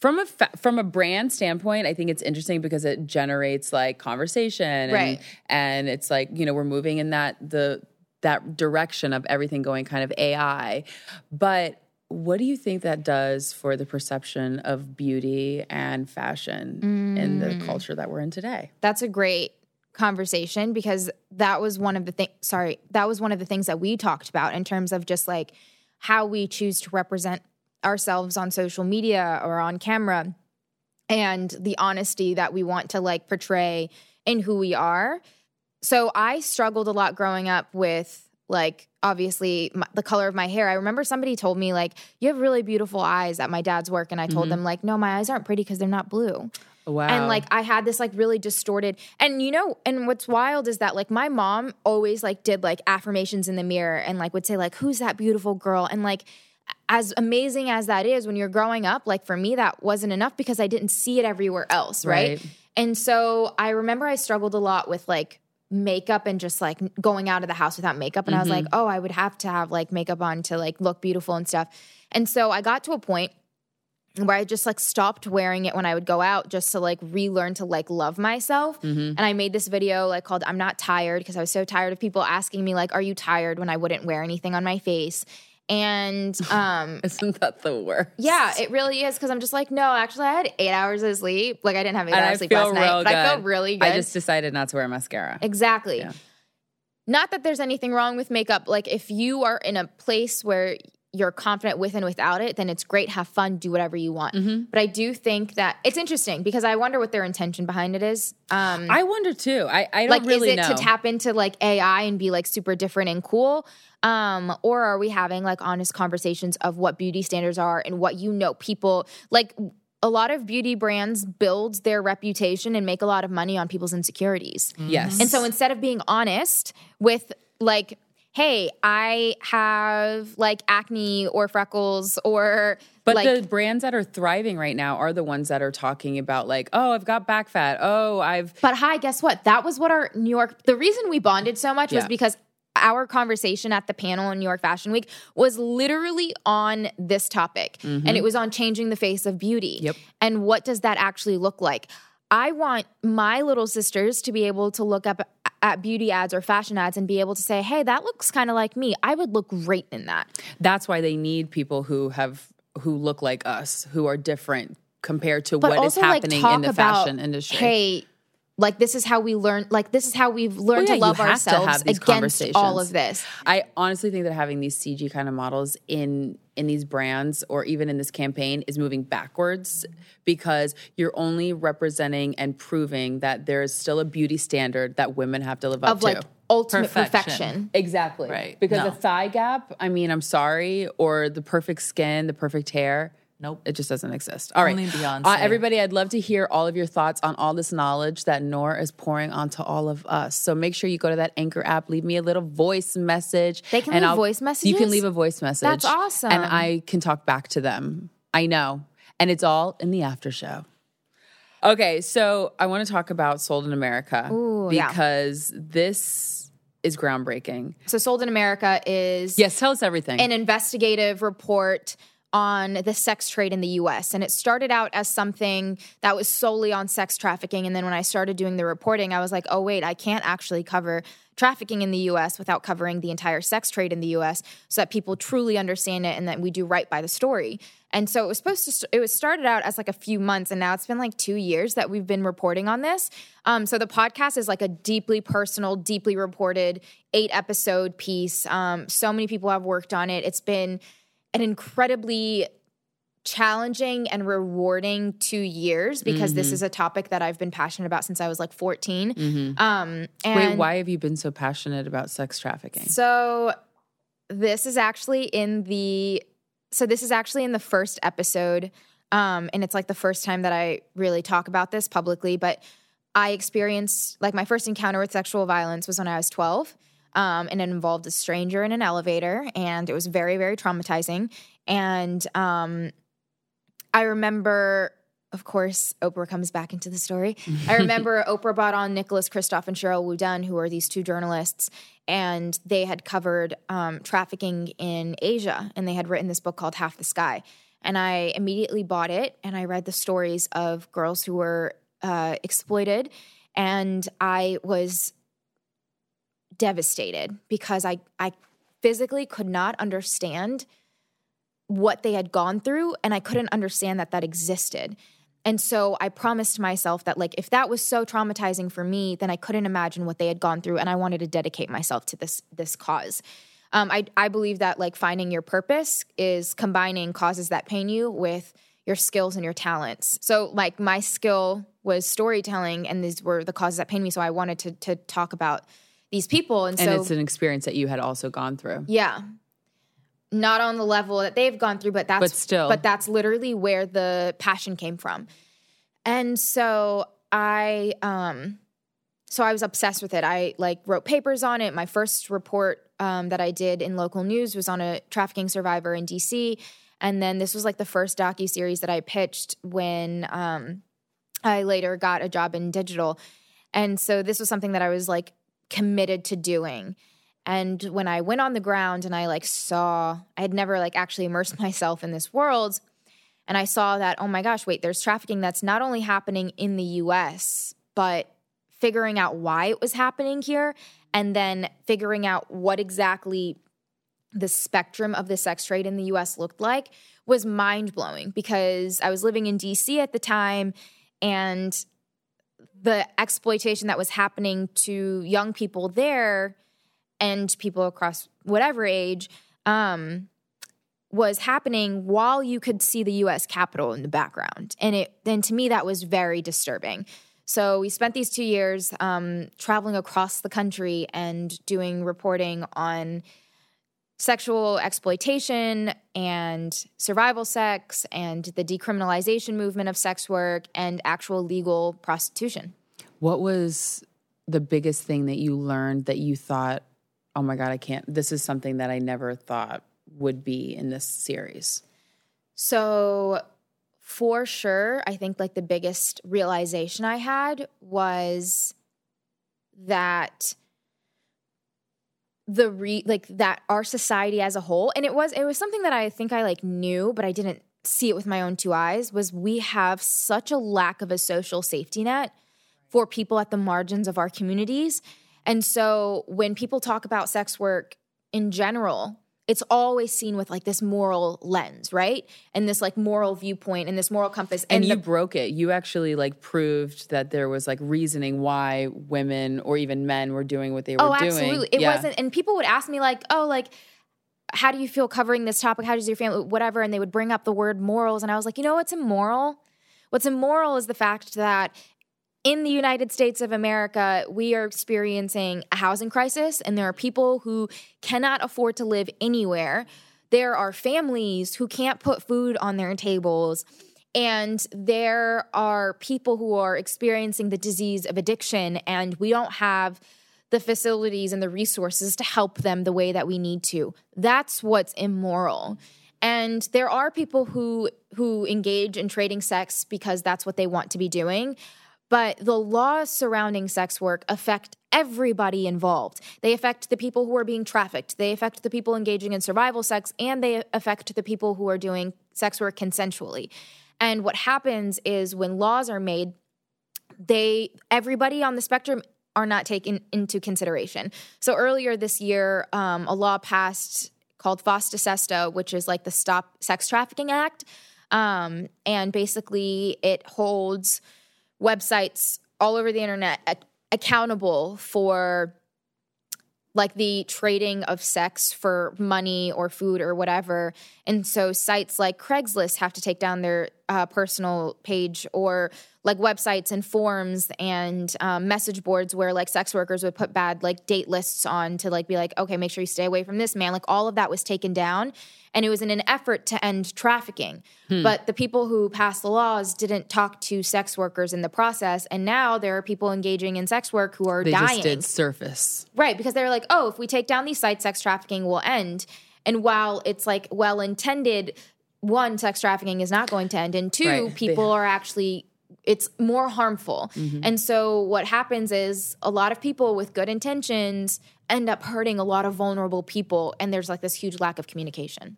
from a fa- from a brand standpoint, I think it's interesting because it generates like conversation, and, Right. And it's like you know we're moving in that the that direction of everything going kind of AI. But what do you think that does for the perception of beauty and fashion in Mm. the culture that we're in today? That's a great conversation because that was one of the things sorry that was one of the things that we talked about in terms of just like how we choose to represent ourselves on social media or on camera and the honesty that we want to like portray in who we are. So i struggled a lot growing up with like obviously my, the color of my hair. I remember somebody told me like you have really beautiful eyes at my dad's work and i told mm-hmm. them like no my eyes aren't pretty because they're not blue. Oh, wow. and like I had this like really distorted and you know and what's wild is that like my mom always like did like affirmations in the mirror and like would say like who's that beautiful girl? And like as amazing as that is when you're growing up like for me that wasn't enough because I didn't see it everywhere else right, Right. and so I remember I struggled a lot with like makeup and just like going out of the house without makeup and I was mm-hmm. like oh I would have to have like makeup on to like look beautiful and stuff and so I got to a point where I just like stopped wearing it when I would go out just to like relearn to like love myself. Mm-hmm. And I made this video like called I'm not tired because I was so tired of people asking me like are you tired when I wouldn't wear anything on my face. And um isn't that the worst? yeah, it really is because I'm just like no, actually I had 8 hours of sleep. Like I didn't have 8 And hours of sleep last night. But I feel really good. I just decided not to wear mascara. Exactly. Yeah. Not that there's anything wrong with makeup. Like if you are in a place where you're confident with and without it, then it's great. Have fun, do whatever you want. Mm-hmm. But I do think that it's interesting because I wonder what their intention behind it is. Um, I wonder too. I, I don't like, really is it know. to tap into like AI and be like super different and cool? Um, or are we having like honest conversations of what beauty standards are and what you know people like? a lot of beauty brands build their reputation and make a lot of money on people's insecurities. Yes. And so instead of being honest with like, hey, I have like acne or freckles or But like the brands that are thriving right now are the ones that are talking about like, oh, I've got back fat. Oh, I've But hi, guess what? That was what our New York the reason we bonded so much was because our conversation at the panel in New York Fashion Week was literally on this topic. And it was on changing the face of beauty. Mm-hmm. Yep. And what does that actually look like? I want my little sisters to be able to look up at beauty ads or fashion ads and be able to say, "Hey, that looks kind of like me. I would look great in that." that's why they need people who have who look like us, who are different compared to But what is happening like in the about, fashion industry. Hey, like this is how we learn. Like this is how we've learned Well, yeah, to love you have to ourselves against all of this. I honestly think that having these CG kind of models in in these brands or even in this campaign is moving backwards because you're only representing and proving that there is still a beauty standard that women have to live up to Of like ultimate Perfection. perfection. Exactly. Right. Because No. the thigh gap, I mean, I'm sorry, or the perfect skin, the perfect hair. Nope. It just doesn't exist. All right. Only Beyonce. Uh, everybody, I'd love to hear all of your thoughts on all this knowledge that Noor is pouring onto all of us. So make sure you go to that Anchor app, leave me a little voice message. They can and leave I'll- voice You can leave a voice message. That's awesome. And I can talk back to them. I know. And it's all in the after show. Okay, so I want to talk about Sold in America Ooh, yeah. because this is groundbreaking. So Sold in America is Yes, tell us everything. an investigative report on the sex trade in the US. And it started out as something that was solely on sex trafficking. And then when I started doing the reporting, I was like, oh, wait, I can't actually cover trafficking in the US without covering the entire sex trade in the US so that people truly understand it and that we do right by the story. And so it was supposed to, it was started out as like a few months, and now it's been like two years that we've been reporting on this. Um, so the podcast is like a deeply personal, deeply reported eight episode piece. Um, so many people have worked on it. It's been an incredibly challenging and rewarding two years because this is a topic that I've been passionate about since I was like 14. Um, and Wait, why have you been so passionate about sex trafficking? So this is actually in the so this is actually in the first episode. Um, and it's like the first time that I really talk about this publicly, but I experienced like my first encounter with sexual violence was when I was 12. Um, and it involved a stranger in an elevator, and it was very, very traumatizing. And um, I remember, of course, Oprah comes back into the story. I remember Oprah brought on Nicholas Kristof and Sheryl WuDunn, who are these two journalists, and they had covered um, trafficking in Asia, and they had written this book called Half the Sky. And I immediately bought it, and I read the stories of girls who were uh, exploited, and I was devastated because I I physically could not understand what they had gone through and I couldn't understand that that existed. And so I promised myself that like if that was so traumatizing for me, then I couldn't imagine what they had gone through and I wanted to dedicate myself to this this cause. Um, I I believe that like finding your purpose is combining causes that pain you with your skills and your talents. So like my skill was storytelling and these were the causes that pain me. So I wanted to to talk about these people. And, and so it's an experience that you had also gone through. yeah. Not on the level that they've gone through, but that's But still. but that's literally where the passion came from. And so I um so I was obsessed with it. I like wrote papers on it. My first report um, that I did in local news was on a trafficking survivor in DC. And then this was like the first docu series that I pitched when um, I later got a job in digital. And so this was something that I was like committed to doing. And when I went on the ground and I like saw, I had never like actually immersed myself in this world. And I saw that, oh my gosh, wait, there's trafficking that's not only happening in the US, but figuring out why it was happening here and then figuring out what exactly the spectrum of the sex trade in the US looked like was mind blowing because I was living in DC at the time and the exploitation that was happening to young people there and people across whatever age um, was happening while you could see the US Capitol in the background. And it and to me that was very disturbing. So we spent these two years um, traveling across the country and doing reporting on sexual exploitation and survival sex and the decriminalization movement of sex work and actual legal prostitution. What was the biggest thing that you learned that you thought, oh my God, I can't, this is something that I never thought would be in this series? So, for sure, I think like the biggest realization I had was that the re like that our society as a whole and it was it was something that I think I like knew but I didn't see it with my own two eyes was we have such a lack of a social safety net for people at the margins of our communities. And so when people talk about sex work in general, it's always seen with like this moral lens, right? And this like moral viewpoint and this moral compass. And, And, you the- broke it. You actually like proved that there was like reasoning why women or even men were doing what they were doing. oh, doing. absolutely. It Yeah. wasn't. And people would ask me like, oh, like, how do you feel covering this topic? How does your family, whatever? And they would bring up the word morals. And I was like, you know what's immoral? What's immoral is the fact that in the United States of America, we are experiencing a housing crisis, and there are people who cannot afford to live anywhere. There are families who can't put food on their tables. And there are people who are experiencing the disease of addiction, and we don't have the facilities and the resources to help them the way that we need to. That's what's immoral. And there are people who who engage in trading sex because that's what they want to be doing. But the laws surrounding sex work affect everybody involved. They affect the people who are being trafficked, they affect the people engaging in survival sex, and they affect the people who are doing sex work consensually. And what happens is when laws are made, they everybody on the spectrum are not taken into consideration. So earlier this year, um, a law passed called FOSTA SESTA, which is like the Stop Sex Trafficking Act, um, and basically it holds websites all over the internet ac- accountable for like the trading of sex for money or food or whatever. And so sites like Craigslist have to take down their uh, personal page or like websites and forums and um, message boards where like sex workers would put bad like date lists on to like be like, okay, make sure you stay away from this man. Like all of that was taken down. And it was in an effort to end trafficking. But the people who passed the laws didn't talk to sex workers in the process. And now there are people engaging in sex work who are They dying. just did surface. Right, because they're like, oh, if we take down these sites, sex trafficking will end. And while it's like well intended, one, sex trafficking is not going to end, and two, Right. people are actually it's more harmful. Mm-hmm. And so what happens is a lot of people with good intentions end up hurting a lot of vulnerable people, and there's like this huge lack of communication.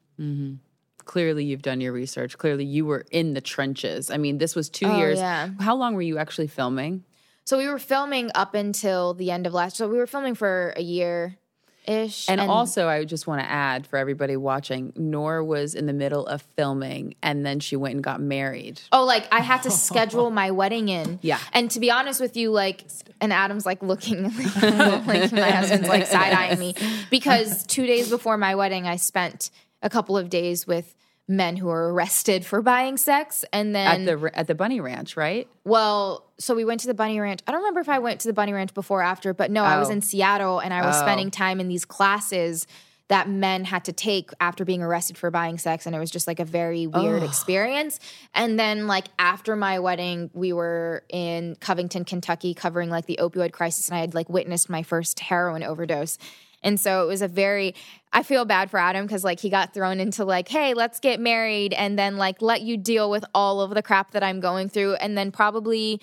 Clearly, you've done your research. Clearly, you were in the trenches. I mean, this was two Oh, years. yeah. How long were you actually filming? So we were filming up until the end of last. So we were filming for a year ish, And, also, I just want to add for everybody watching, Noor was in the middle of filming and then she went and got married. Oh, like I had to schedule my wedding in. Yeah. And to be honest with you, like, and Adam's like looking, like my husband's like side eyeing me because two days before my wedding, I spent a couple of days with men who are arrested for buying sex, and then At the at the bunny ranch, right? well, so we went to the bunny ranch. I don't remember if I went to the bunny ranch before or after, but no, I was Oh. in Seattle and I was Oh. spending time in these classes that men had to take after being arrested for buying sex and it was just like a very weird experience. And then like after my wedding, we were in Covington, Kentucky covering like the opioid crisis and I had like witnessed my first heroin overdose. And so it was a very I feel bad for Adam because like he got thrown into like, hey, let's get married and then like let you deal with all of the crap that I'm going through. And then probably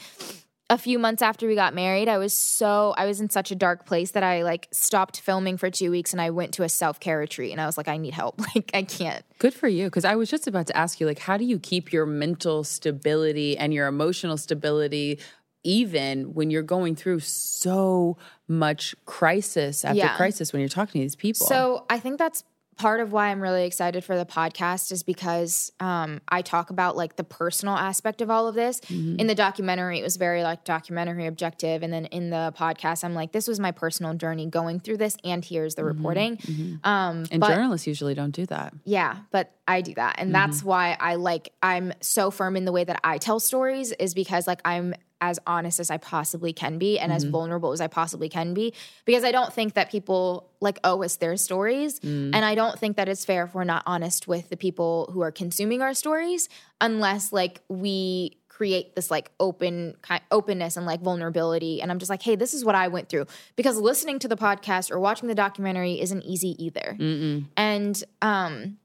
a few months after we got married, I was so I was in such a dark place that I like stopped filming for two weeks and I went to a self care retreat and I was like, I need help. Like I can't. Good for you. Because I was just about to ask you, like, how do you keep your mental stability and your emotional stability even when you're going through so much crisis after Yeah. crisis when you're talking to these people? So I think that's part of why I'm really excited for the podcast is because um, I talk about like the personal aspect of all of this. Mm-hmm. In the documentary, it was very like documentary objective, and then in the podcast, I'm like, this was my personal journey going through this, and here's the reporting. Um, and but- journalists usually don't do that. Yeah, but I do that. And that's why I like I'm so firm in the way that I tell stories is because like I'm as honest as I possibly can be and Mm-hmm. as vulnerable as I possibly can be because I don't think that people like owe us their stories Mm. and I don't think that it's fair if we're not honest with the people who are consuming our stories unless like we create this like open ki- openness and like vulnerability and I'm just like hey this is what I went through because listening to the podcast or watching the documentary isn't easy either and um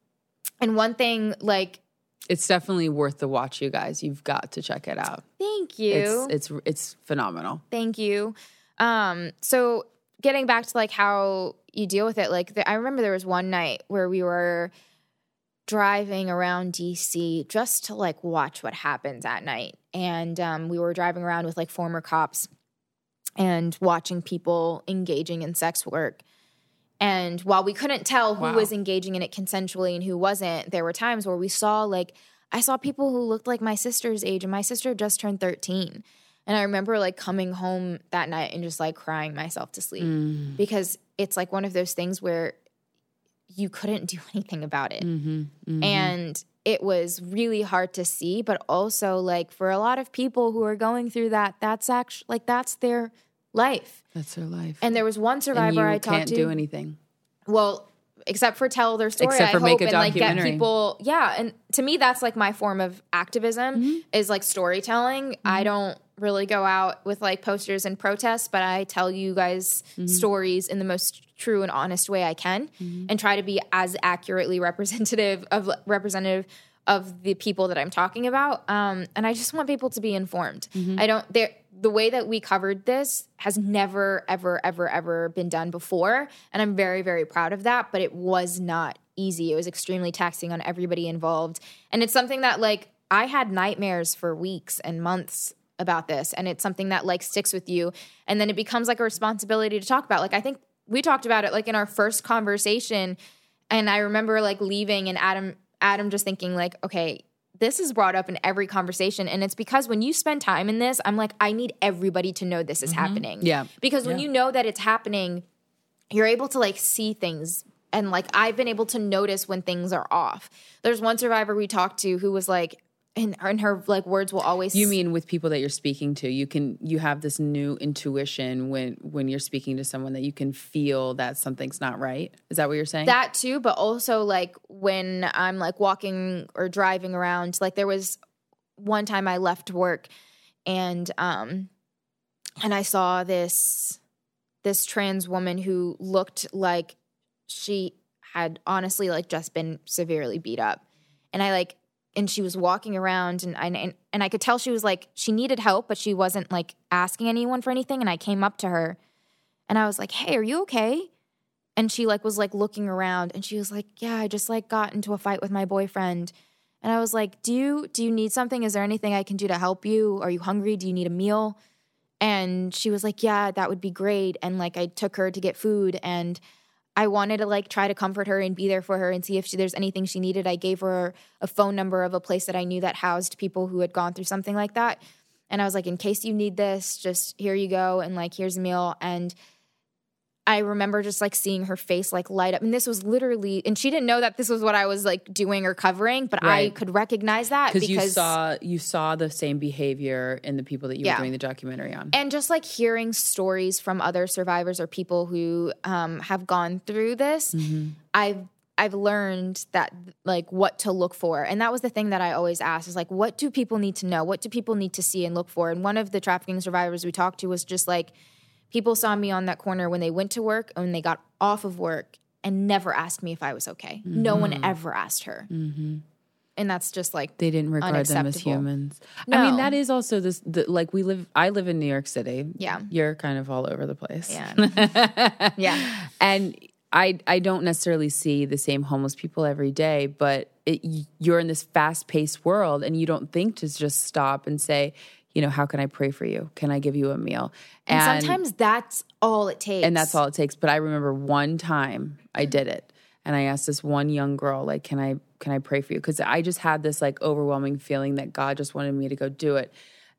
and one thing like It's definitely worth the watch, you guys. You've got to check it out. thank you It's it's it's phenomenal. Thank you. Um, so getting back to like how you deal with it, like the, I remember there was one night where we were driving around DC just to like watch what happens at night, and um, we were driving around with like former cops and watching people engaging in sex work. And while we couldn't tell who Wow. was engaging in it consensually and who wasn't, there were times where we saw like I saw people who looked like my sister's age, and my sister just turned 13. And I remember like coming home that night and just like crying myself to sleep Mm. because it's like one of those things where you couldn't do anything about it. Mm-hmm. And it was really hard to see, but also like for a lot of people who are going through that, that's actually like that's their life. That's her life. And there was one survivor I talked to. You can't do anything. Well, except for tell their story, Except I for hope, make a and like get people. Yeah, and to me, that's like my form of activism Mm-hmm. is like storytelling. I don't really go out with like posters and protests, but I tell you guys Mm-hmm. stories in the most true and honest way I can, and try to be as accurately representative of representative of the people that I'm talking about. Um, and I just want people to be informed. Mm-hmm. I don't there the way that we covered this has never ever ever ever been done before and I'm very very proud of that, but it was not easy. It was extremely taxing on everybody involved. And it's something that like I had nightmares for weeks and months about this and it's something that like sticks with you and then it becomes like a responsibility to talk about. Like I think we talked about it like in our first conversation and I remember like leaving and Adam Adam just thinking like, okay, this is brought up in every conversation and it's because when you spend time in this, I'm like I need everybody to know this is mm-hmm. happening. Yeah. Because when Yeah. you know that it's happening, you're able to like see things and like I've been able to notice when things are off. There's one survivor we talked to who was like and her, and her like words will always You mean with people that you're speaking to, you can you have this new intuition when when you're speaking to someone that you can feel that something's not right. Is that what you're saying? that too but also like when i'm like walking or driving around like there was one time i left work and um and i saw this this trans woman who looked like she had honestly like just been severely beat up and i like and she was walking around and I and, and I could tell she was like she needed help but she wasn't like asking anyone for anything and I came up to her and I was like, "Hey, are you okay?" and she like was like looking around and she was like yeah i just like got into a fight with my boyfriend. And i was like do you do you need something? Is there anything i can do to help you? Are you hungry? Do you need a meal? And she was like yeah that would be great. And like i took her to get food and i wanted to like try to comfort her and be there for her and see if she, there's anything she needed. I gave her a phone number of a place that i knew that housed people who had gone through something like that. And i was like in case you need this just here you go and like here's a meal. And I remember just like seeing her face like light up. And this was literally, and she didn't know that this was what I was like doing or covering, but I could recognize that because you saw you saw the same behavior in the people that you Yeah. were doing the documentary on. and just like hearing stories from other survivors or people who um, have gone through this, I've I've learned that like what to look for. And that was the thing that I always asked is like what do people need to know? What do people need to see and look for? And one of the trafficking survivors we talked to was just like people saw me on that corner when they went to work and when they got off of work and never asked me if I was okay. No one mm-hmm. ever asked her. Mm-hmm. And that's just like they didn't regard them as humans. I mean, that is also this. The, like we live, I live in New York City. Yeah. you're kind of all over the place. Yeah. yeah. and I I don't necessarily see the same homeless people every day, but it, you're in this fast paced world, and you don't think to just stop and say, you know, how can I pray for you? Can I give you a meal? And, sometimes that's all it takes. and that's all it takes. But I remember one time I did it, and I asked this one young girl, like, "Can I can I pray for you?" Because I just had this like overwhelming feeling that God just wanted me to go do it.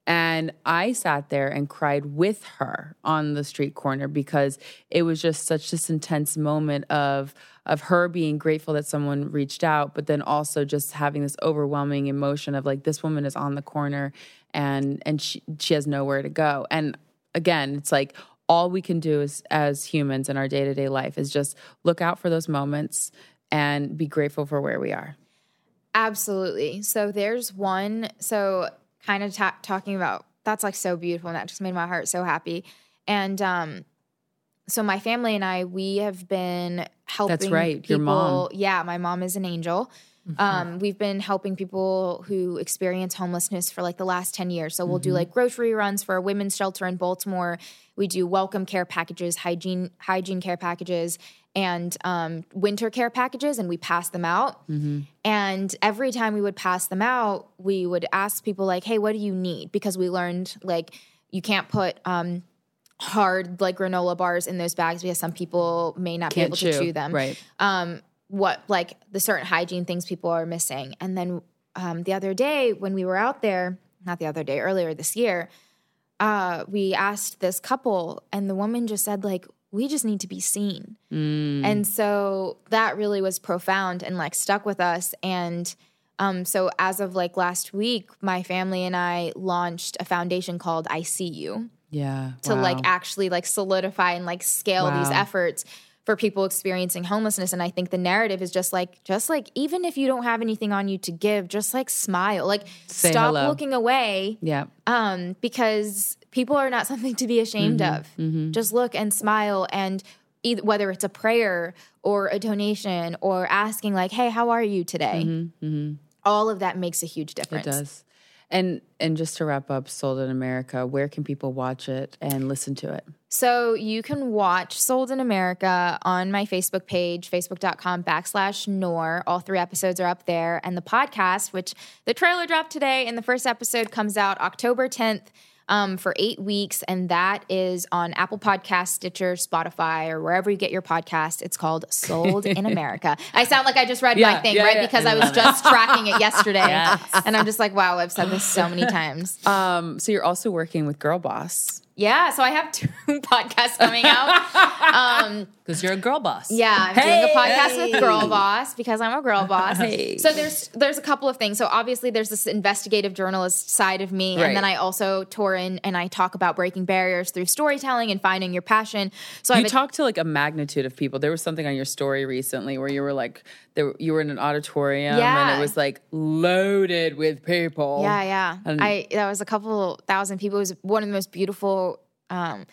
And I sat there and cried with her on the street corner because it was just such this intense moment of of her being grateful that someone reached out, but then also just having this overwhelming emotion of like this woman is on the corner and and she she has nowhere to go. And again, it's like all we can do is as humans in our day to day life is just look out for those moments and be grateful for where we are. Absolutely. So there's one. So kind of ta- talking about that's like so beautiful, and that just made my heart so happy. And um, so my family and I, we have been helping. That's right, your People, mom. Yeah, my mom is an angel. Um, we've been helping people who experience homelessness for like the last 10 years. So we'll do like grocery runs for a women's shelter in Baltimore. We do welcome care packages, hygiene hygiene care packages, and um, winter care packages, and we pass them out. And every time we would pass them out, we would ask people like, "Hey, what do you need?" Because we learned like you can't put um, hard like granola bars in those bags because some people may not Can't be able chew. to chew them Right. um, what like the certain hygiene things people are missing. And then um, the other day when we were out there, not the other day, earlier this year, uh, we asked this couple, and the woman just said like, "We just need to be seen." And so that really was profound and like stuck with us. And um, so as of like last week, my family and I launched a foundation called I See You Yeah. to wow. like actually like solidify and like scale these efforts for people experiencing homelessness and i think the narrative is just like just like even if you don't have anything on you to give just like smile like Say stop hello. looking away Yeah. um because people are not something to be ashamed Mm-hmm. of just look and smile and either whether it's a prayer or a donation or asking like hey how are you today all of that makes a huge Mm-hmm. It difference does. And and just to wrap up Sold in America, where can people watch it and listen to it? So you can watch Sold in America on my Facebook page, facebook.com backslash Noor. All three episodes are up there. And the podcast, which the trailer dropped today, and the first episode comes out October 10th um, for eight weeks. And that is on Apple Podcasts, Stitcher, Spotify, or wherever you get your podcast. It's called Sold in America. I sound like I just read Yeah, my thing, yeah, right? yeah. Because I, was just tracking it yesterday. And I'm just like, wow, I've said this so many times. Um, so you're also working with Girl Boss. Yeah, so I have two podcasts coming out. Um, because you're a girl boss. Yeah, I'm doing a podcast with Girl Boss because I'm a girl boss. Hey. So there's there's a couple of things. So obviously there's this investigative journalist side of me, Right. and then I also tour in and I talk about breaking barriers through storytelling and finding your passion. So I You a- talked to like a magnitude of people. There was something on your story recently where you were like, there, you were in an auditorium and it was like loaded with people. Yeah, yeah. And- I that was a couple thousand people. It was one of the most beautiful um,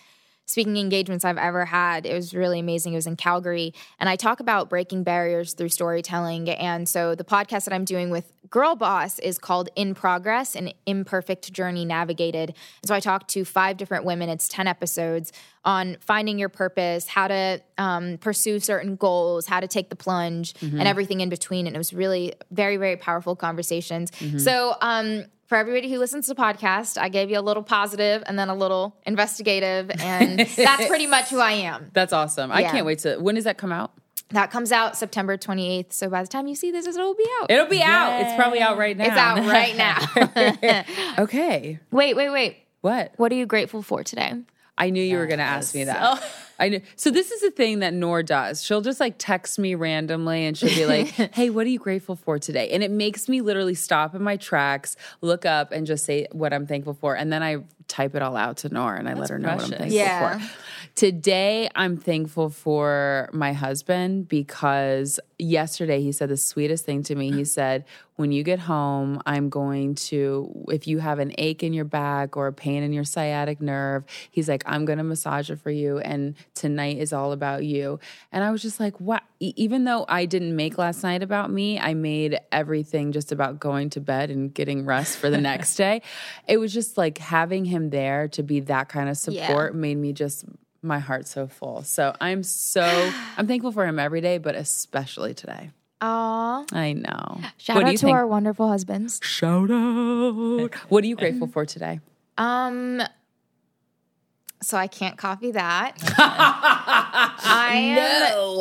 speaking engagements I've ever had. It was really amazing. It was in Calgary, and I talk about breaking barriers through storytelling. And so the podcast that I'm doing with Girl Boss is called In Progress: An Imperfect Journey Navigated. And so I talked to five different women. It's ten episodes on finding your purpose, how to um, pursue certain goals, how to take the plunge, and everything in between. And it was really very, very powerful conversations. So, um, for everybody who listens to the podcast, I gave you a little positive and then a little investigative, and that's pretty much who I am. That's awesome. I Yeah. can't wait to. When does that come out? That comes out September 28th. So by the time you see this, it'll be out. It'll be out. It's probably out right now. it's out right now. okay. wait, wait, wait. What? What are you grateful for today? I knew you were going to ask me that. Oh. I knew. So this is a thing that Noor does. She'll just like text me randomly and she'll be like, "Hey, what are you grateful for today?" And it makes me literally stop in my tracks, look up, and just say what I'm thankful for, and then I type it all out to Noor and I let her know what I'm thankful Yeah. for. Today, I'm thankful for my husband because yesterday he said the sweetest thing to me. He said, When you get home, I'm going to, if you have an ache in your back or a pain in your sciatic nerve, he's like, I'm going to massage it for you. And tonight is all about you. And I was just like, What? Even though I didn't make last night about me, I made everything just about going to bed and getting rest for the next day. It was just like having him there to be that kind of Yeah. support made me just my heart so full. So I'm so I'm thankful for him every day, but especially today. Aw. I know. Shout what out to think? our wonderful husbands. Shout out. What are you grateful for today? Um, so I can't copy that. I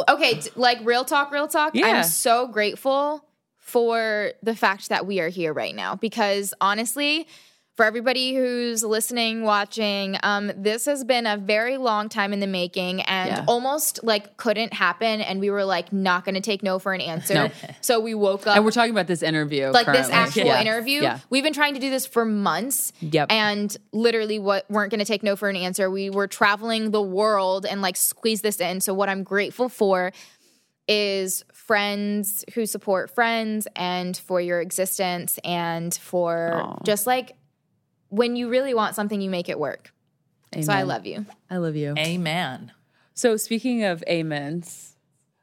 am okay. t- Like real talk, real talk. Yeah. I'm so grateful for the fact that we are here right now because honestly, for everybody who's listening, watching, um, this has been a very long time in the making and Yeah. almost like couldn't happen. And we were like not going to take no for an answer. No. So we woke up And we're talking about this interview. like this actual Yeah. interview. Yeah. We've been trying to do this for months. Yep. And literally what weren't going to take no for an answer. We were traveling the world and like squeeze this in. So what I'm grateful for is friends who support friends and for your existence and for Aw. just like when you really want something you make it work. So I love you. I love you. Amen. So speaking of amens,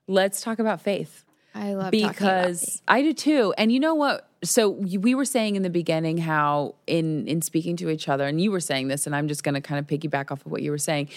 let's talk about faith. I love talking about because I do too. And you know what? So we were saying in the beginning how in in speaking to each other, and you were saying this, and I'm just going to kind of piggyback off of what you were saying.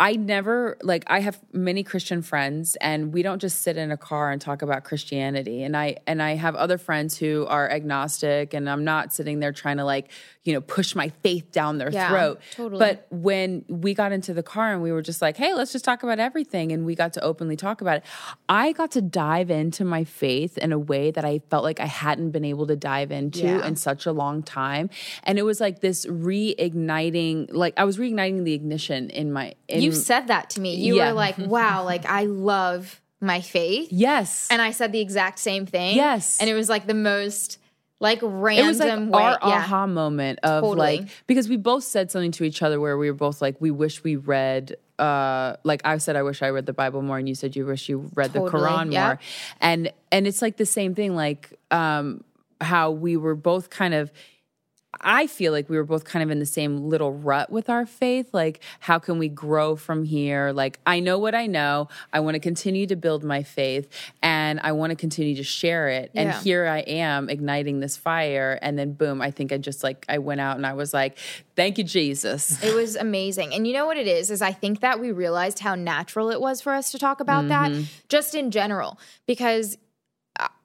I never like I have many Christian friends and we don't just sit in a car and talk about Christianity and I and I have other friends who are agnostic and I'm not sitting there trying to like you know push my faith down their Yeah, throat totally. but when we got into the car and we were just like hey let's just talk about everything and we got to openly talk about it I got to dive into my faith in a way that I felt like I hadn't been able to dive into Yeah. in such a long time and it was like this reigniting like I was reigniting the ignition in my in You said that to me. You Yeah. were like, wow, like I love my faith. Yes. And I said the exact same thing. Yes. And it was like the most like it random was like way. our yeah. aha moment of Totally. like because we both said something to each other where we were both like we wish we read uh like I said I wish I read the Bible more and you said you wish you read the Quran yeah. more and and it's like the same thing like um how we were both kind of I feel like we were both kind of in the same little rut with our faith. Like, how can we grow from here? Like, I know what I know. I want to continue to build my faith and I want to continue to share it. And Yeah. here I am igniting this fire. And then, boom, I think I just like, I went out and I was like, thank you, Jesus. It was amazing. And you know what it is? Is I think that we realized how natural it was for us to talk about that mm-hmm. just in general. Because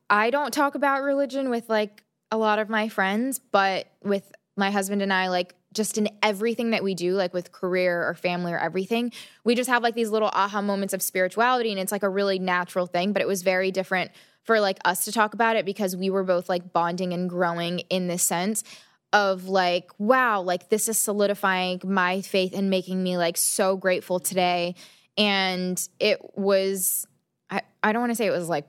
I don't talk about religion with like a lot of my friends, but with my husband and I, like just in everything that we do, like with career or family or everything, we just have like these little aha moments of spirituality. And it's like a really natural thing, but it was very different for like us to talk about it because we were both like bonding and growing in this sense of like wow like this is solidifying my faith and making me like so grateful today and it was i, I don't want to say it was like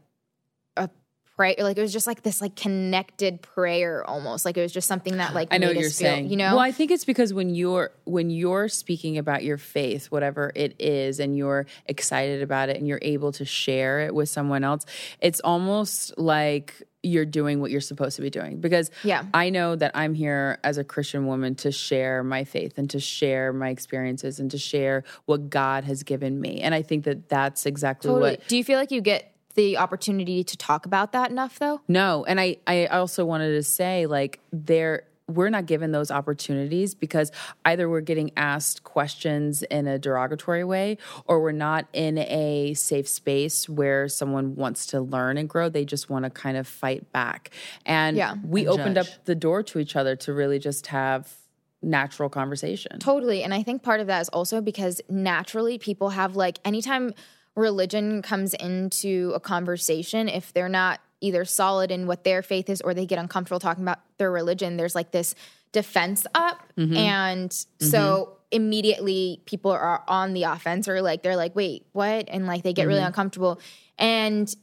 a prayer like it was just like this like connected prayer almost like it was just something that like I know what you're feel, saying. you know Well, I think it's because when you're when you're speaking about your faith, whatever it is, and you're excited about it and you're able to share it with someone else, it's almost like you're doing what you're supposed to be doing. Because Yeah. I know that I'm here as a Christian woman to share my faith and to share my experiences and to share what God has given me. And I think that that's exactly totally. what do you feel like you get the opportunity to talk about that enough though no, and I I also wanted to say like there we're not given those opportunities because either we're getting asked questions in a derogatory way or we're not in a safe space where someone wants to learn and grow. They just want to kind of fight back. And Yeah. we And opened judge. up the door to each other to really just have natural conversation. Totally. And I think part of that is also because naturally people have like anytime religion comes into a conversation, if they're not either solid in what their faith is or they get uncomfortable talking about their religion, there's like this defense up. Mm-hmm. And mm-hmm. so immediately people are on the offense or like they're like, wait, what? And like they get really mm-hmm. uncomfortable. And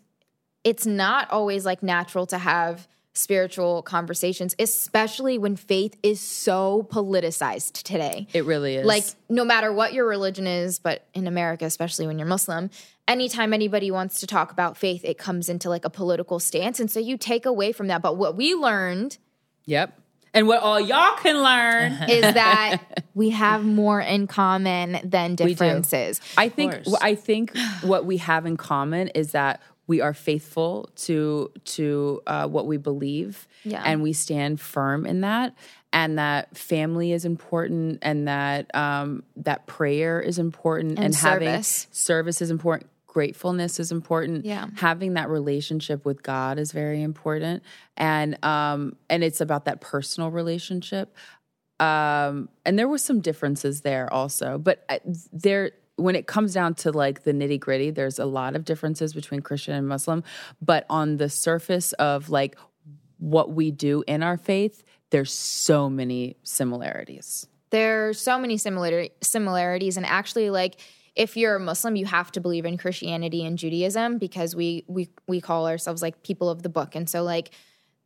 it's not always like natural to have spiritual conversations, especially when faith is so politicized today. It really is. Like, no matter what your religion is, but in America, especially when you're Muslim, anytime anybody wants to talk about faith, it comes into like a political stance. And so you take away from that. But what we learned yep. And what all y'all can learn is that we have more in common than differences. I think. I think what we have in common is that we are faithful to to uh, what we believe, Yeah. and we stand firm in that, and that family is important, and that um, that prayer is important, And having service. service is important. Gratefulness is important. Yeah. having that relationship with God is very important, and um, and it's about that personal relationship um and there were some differences there also but uh, there when it comes down to like the nitty gritty there's a lot of differences between christian and muslim but on the surface of like what we do in our faith there's so many similarities. There's so many similar similarities, and actually, like if you're a Muslim, you have to believe in Christianity and Judaism because we we we call ourselves like people of the book, and so like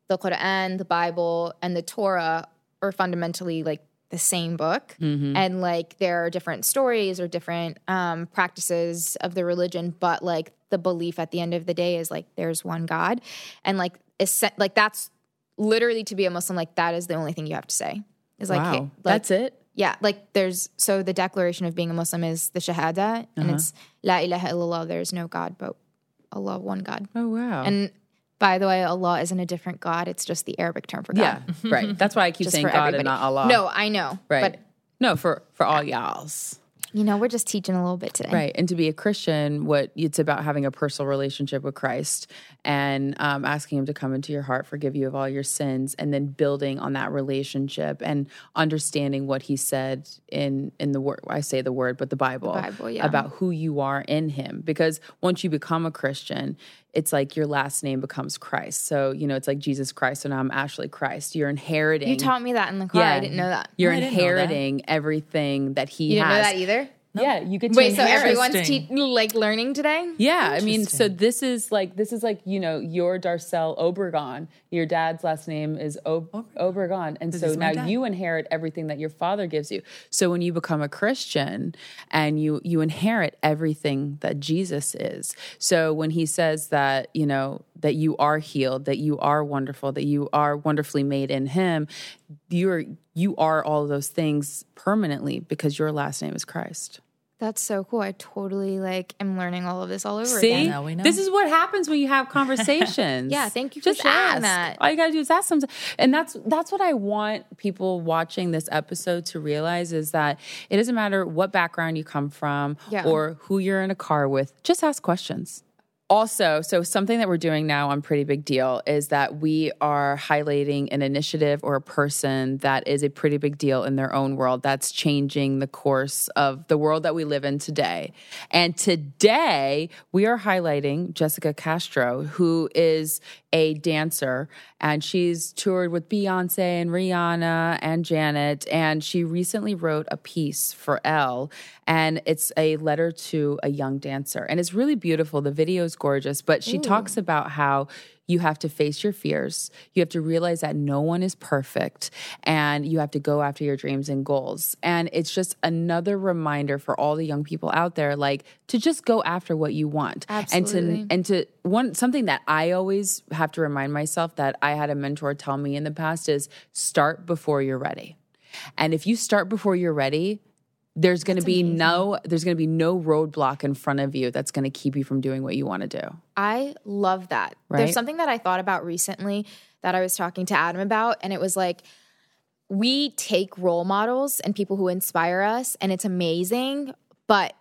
the Quran, the Bible, and the Torah are fundamentally like the same book. And like there are different stories or different um, practices of the religion but like the belief at the end of the day is like there's one god. And like es- like that's literally to be a muslim like that is the only thing you have to say. Is like, wow, hey, like that's it. yeah. Like there's so the declaration of being a muslim is the shahada and it's la ilaha illallah there's no god but allah one god. Oh wow. and by the way allah isn't a different god it's just the arabic term for god yeah, right. That's why I keep just saying God everybody. and not Allah. No, I know. right. But no, for for all y'all's. you know, we're just teaching a little bit today. Right. And to be a Christian, what it's about having a personal relationship with Christ and um, asking Him to come into your heart, forgive you of all your sins, and then building on that relationship and understanding what He said in in the word. I say the word, but the Bible, Bible, yeah. about who you are in Him. Because once you become a Christian, it's like your last name becomes Christ. So you know, it's like Jesus Christ, and I'm Ashley Christ. You're inheriting. You taught me that in the car. I didn't know that. You're I didn't that. inheriting everything that He You didn't know has. that either? Yeah, you get to Wait, so everyone's te- like learning today? Yeah, I mean, so this is like this is like you know your Darcel Obregon. Your dad's last name is Ob- Obregon, and so now dad. you inherit everything that your father gives you. So when you become a Christian, and you you inherit everything that Jesus is. So when he says that you know that you are healed, that you are wonderful, that you are wonderfully made in Him, you're you are all of those things permanently because your last name is Christ. That's so cool. I totally like am learning all of this all over See, again. Now we know. this is what happens when you have conversations. Yeah, thank you for sharing ask. that. All you gotta do is ask them, and that's that's what I want people watching this episode to realize is that it doesn't matter what background you come from Yeah. or who you're in a car with. Just ask questions. Also, so something that we're doing now on Pretty Big Deal is that we are highlighting an initiative or a person that is a pretty big deal in their own world that's changing the course of the world that we live in today. And today we are highlighting Jessica Castro, who is a dancer and she's toured with Beyonce and Rihanna and Janet. And she recently wrote a piece for Elle, and it's a letter to a young dancer. And it's really beautiful. The video is gorgeous, but she talks about how you have to face your fears. You have to realize that no one is perfect and you have to go after your dreams and goals. And it's just another reminder for all the young people out there like to just go after what you want. Absolutely. And to and to one something that I always have to remind myself that I had a mentor tell me in the past is start before you're ready. And if you start before you're ready, there's going to be no there's going to be no roadblock in front of you that's going to keep you from doing what you want to do. I love that. Right? There's something that I thought about recently that I was talking to Adam about, and it was like, we take role models and people who inspire us, and it's amazing. But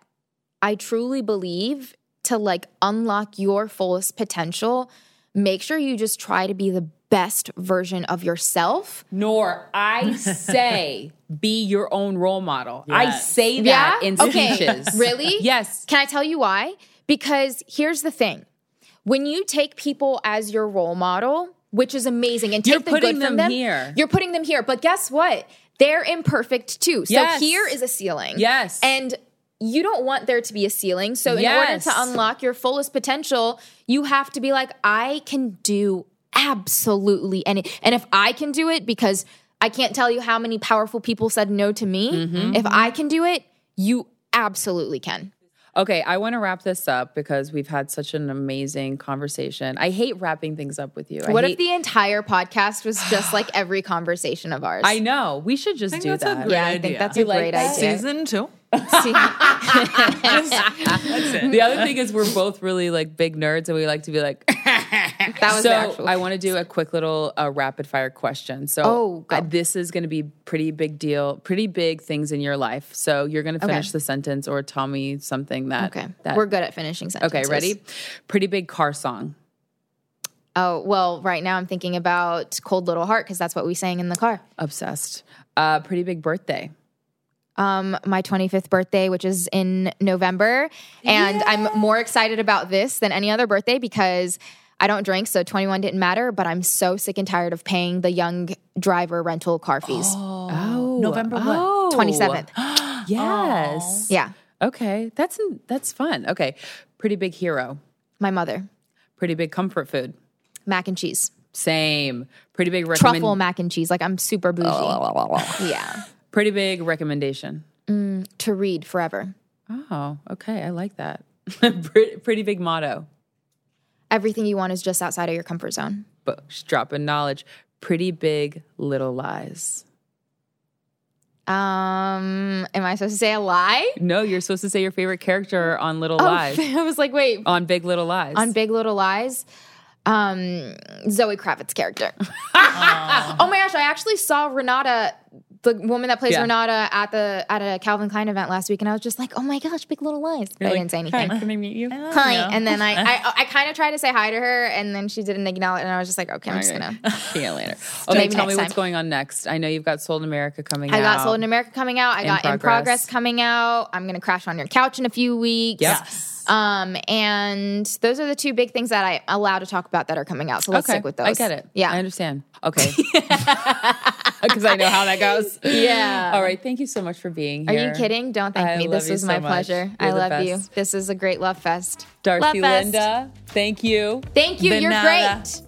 I truly believe to like unlock your fullest potential, make sure you just try to be the best version of yourself. Noor I say be your own role model. I say that Yeah? in Okay. speeches. Really? Yes. Can I tell you why? Because here's the thing when you take people as your role model, which is amazing, and take You're the putting good from them them, here. you're putting them here. But guess what? They're imperfect too. So Yes. here is a ceiling. Yes. And you don't want there to be a ceiling. So in order to unlock your fullest potential, you have to be like, I can do absolutely any. And if I can do it, because I can't tell you how many powerful people said no to me, Mm-hmm. if I can do it, you absolutely can. Okay, I want to wrap this up because we've had such an amazing conversation. I hate wrapping things up with you. I What hate- if the entire podcast was just like every conversation of ours? I know. We should just I think do that's that. a great Yeah, I think that's a You like great that? idea. Season two. See- That's it. The other thing is we're both really like big nerds and we like to be like that was so the actual. I want to do a quick little uh, rapid fire question. So Oh, go. uh, this is going to be pretty big deal, pretty big things in your life. So you're going to finish Okay. the sentence or tell me something that okay, that we're good at finishing sentences. Okay, ready? Pretty big car song. Oh well, right now I'm thinking about "Cold Little Heart" because that's what we sang in the car. Obsessed. Uh pretty big birthday. Um, my 25th birthday, which is in November, and I'm more excited about this than any other birthday because I don't drink, so 21 didn't matter, but I'm so sick and tired of paying the young driver rental car fees. Oh, November oh. 27th. yes. Yeah. Okay, that's that's fun. Okay, pretty big hero, My mother. pretty big comfort food. Mac and cheese. Same. Pretty big recommend. Truffle mac and cheese. Like I'm super bougie. yeah. Pretty big recommendation. To read forever. Oh, okay. I like that. pretty, pretty big motto. Everything you want is just outside of your comfort zone. But just dropping knowledge. Pretty big little lies. Um, am I supposed to say a lie? No, you're supposed to say your favorite character on Little Oh, Lies. I was like, wait, on Big Little Lies. on Big Little Lies. Um, Zoe Kravitz character. oh my gosh, I actually saw Renata, the woman that plays Yeah. Renata, at the at a Calvin Klein event last week, and I was just like, oh my gosh, Big Little Lies. But I didn't say anything. Hi, can I meet you? Hi. And then I, I, I kind of tried to say hi to her, and then she didn't acknowledge, and I was just like, okay, I'm just gonna. See you later. Okay, Maybe tell next me what's time. going on next. I know you've got Sold in America coming I out. got Sold in America coming out. I In got In progress. Progress coming out. I'm gonna crash on your couch in a few weeks. Yep. Um, and those are the two big things that I allow to talk about that are coming out. So let's Okay, stick with those. I get it. Yeah. I understand. Okay. Because I know how that goes. Yeah. All right. Thank you so much for being here. Are you kidding? Don't thank I me. This was so my much. pleasure. You're I love you. This is a great love fest. Darcy Love fest. Linda, thank you. Thank you. De You're great.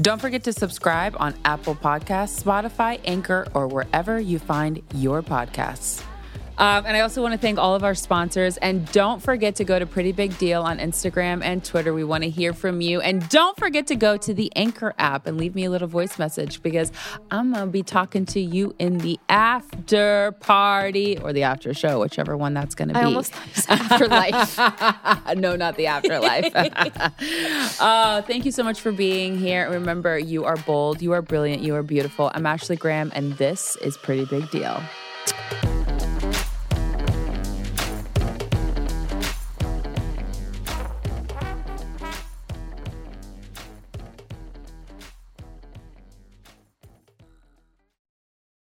Don't forget to subscribe on Apple Podcasts, Spotify, Anchor, or wherever you find your podcasts. Um, and I also want to thank all of our sponsors. And don't forget to go to Pretty Big Deal on Instagram and Twitter. We want to hear from you. And don't forget to go to the Anchor app and leave me a little voice message because I'm going to be talking to you in the after party or the after show, whichever one that's going to be. I almost thought you said afterlife. no, not the afterlife. uh, thank you so much for being here. Remember, you are bold, you are brilliant, you are beautiful. I'm Ashley Graham, and this is Pretty Big Deal.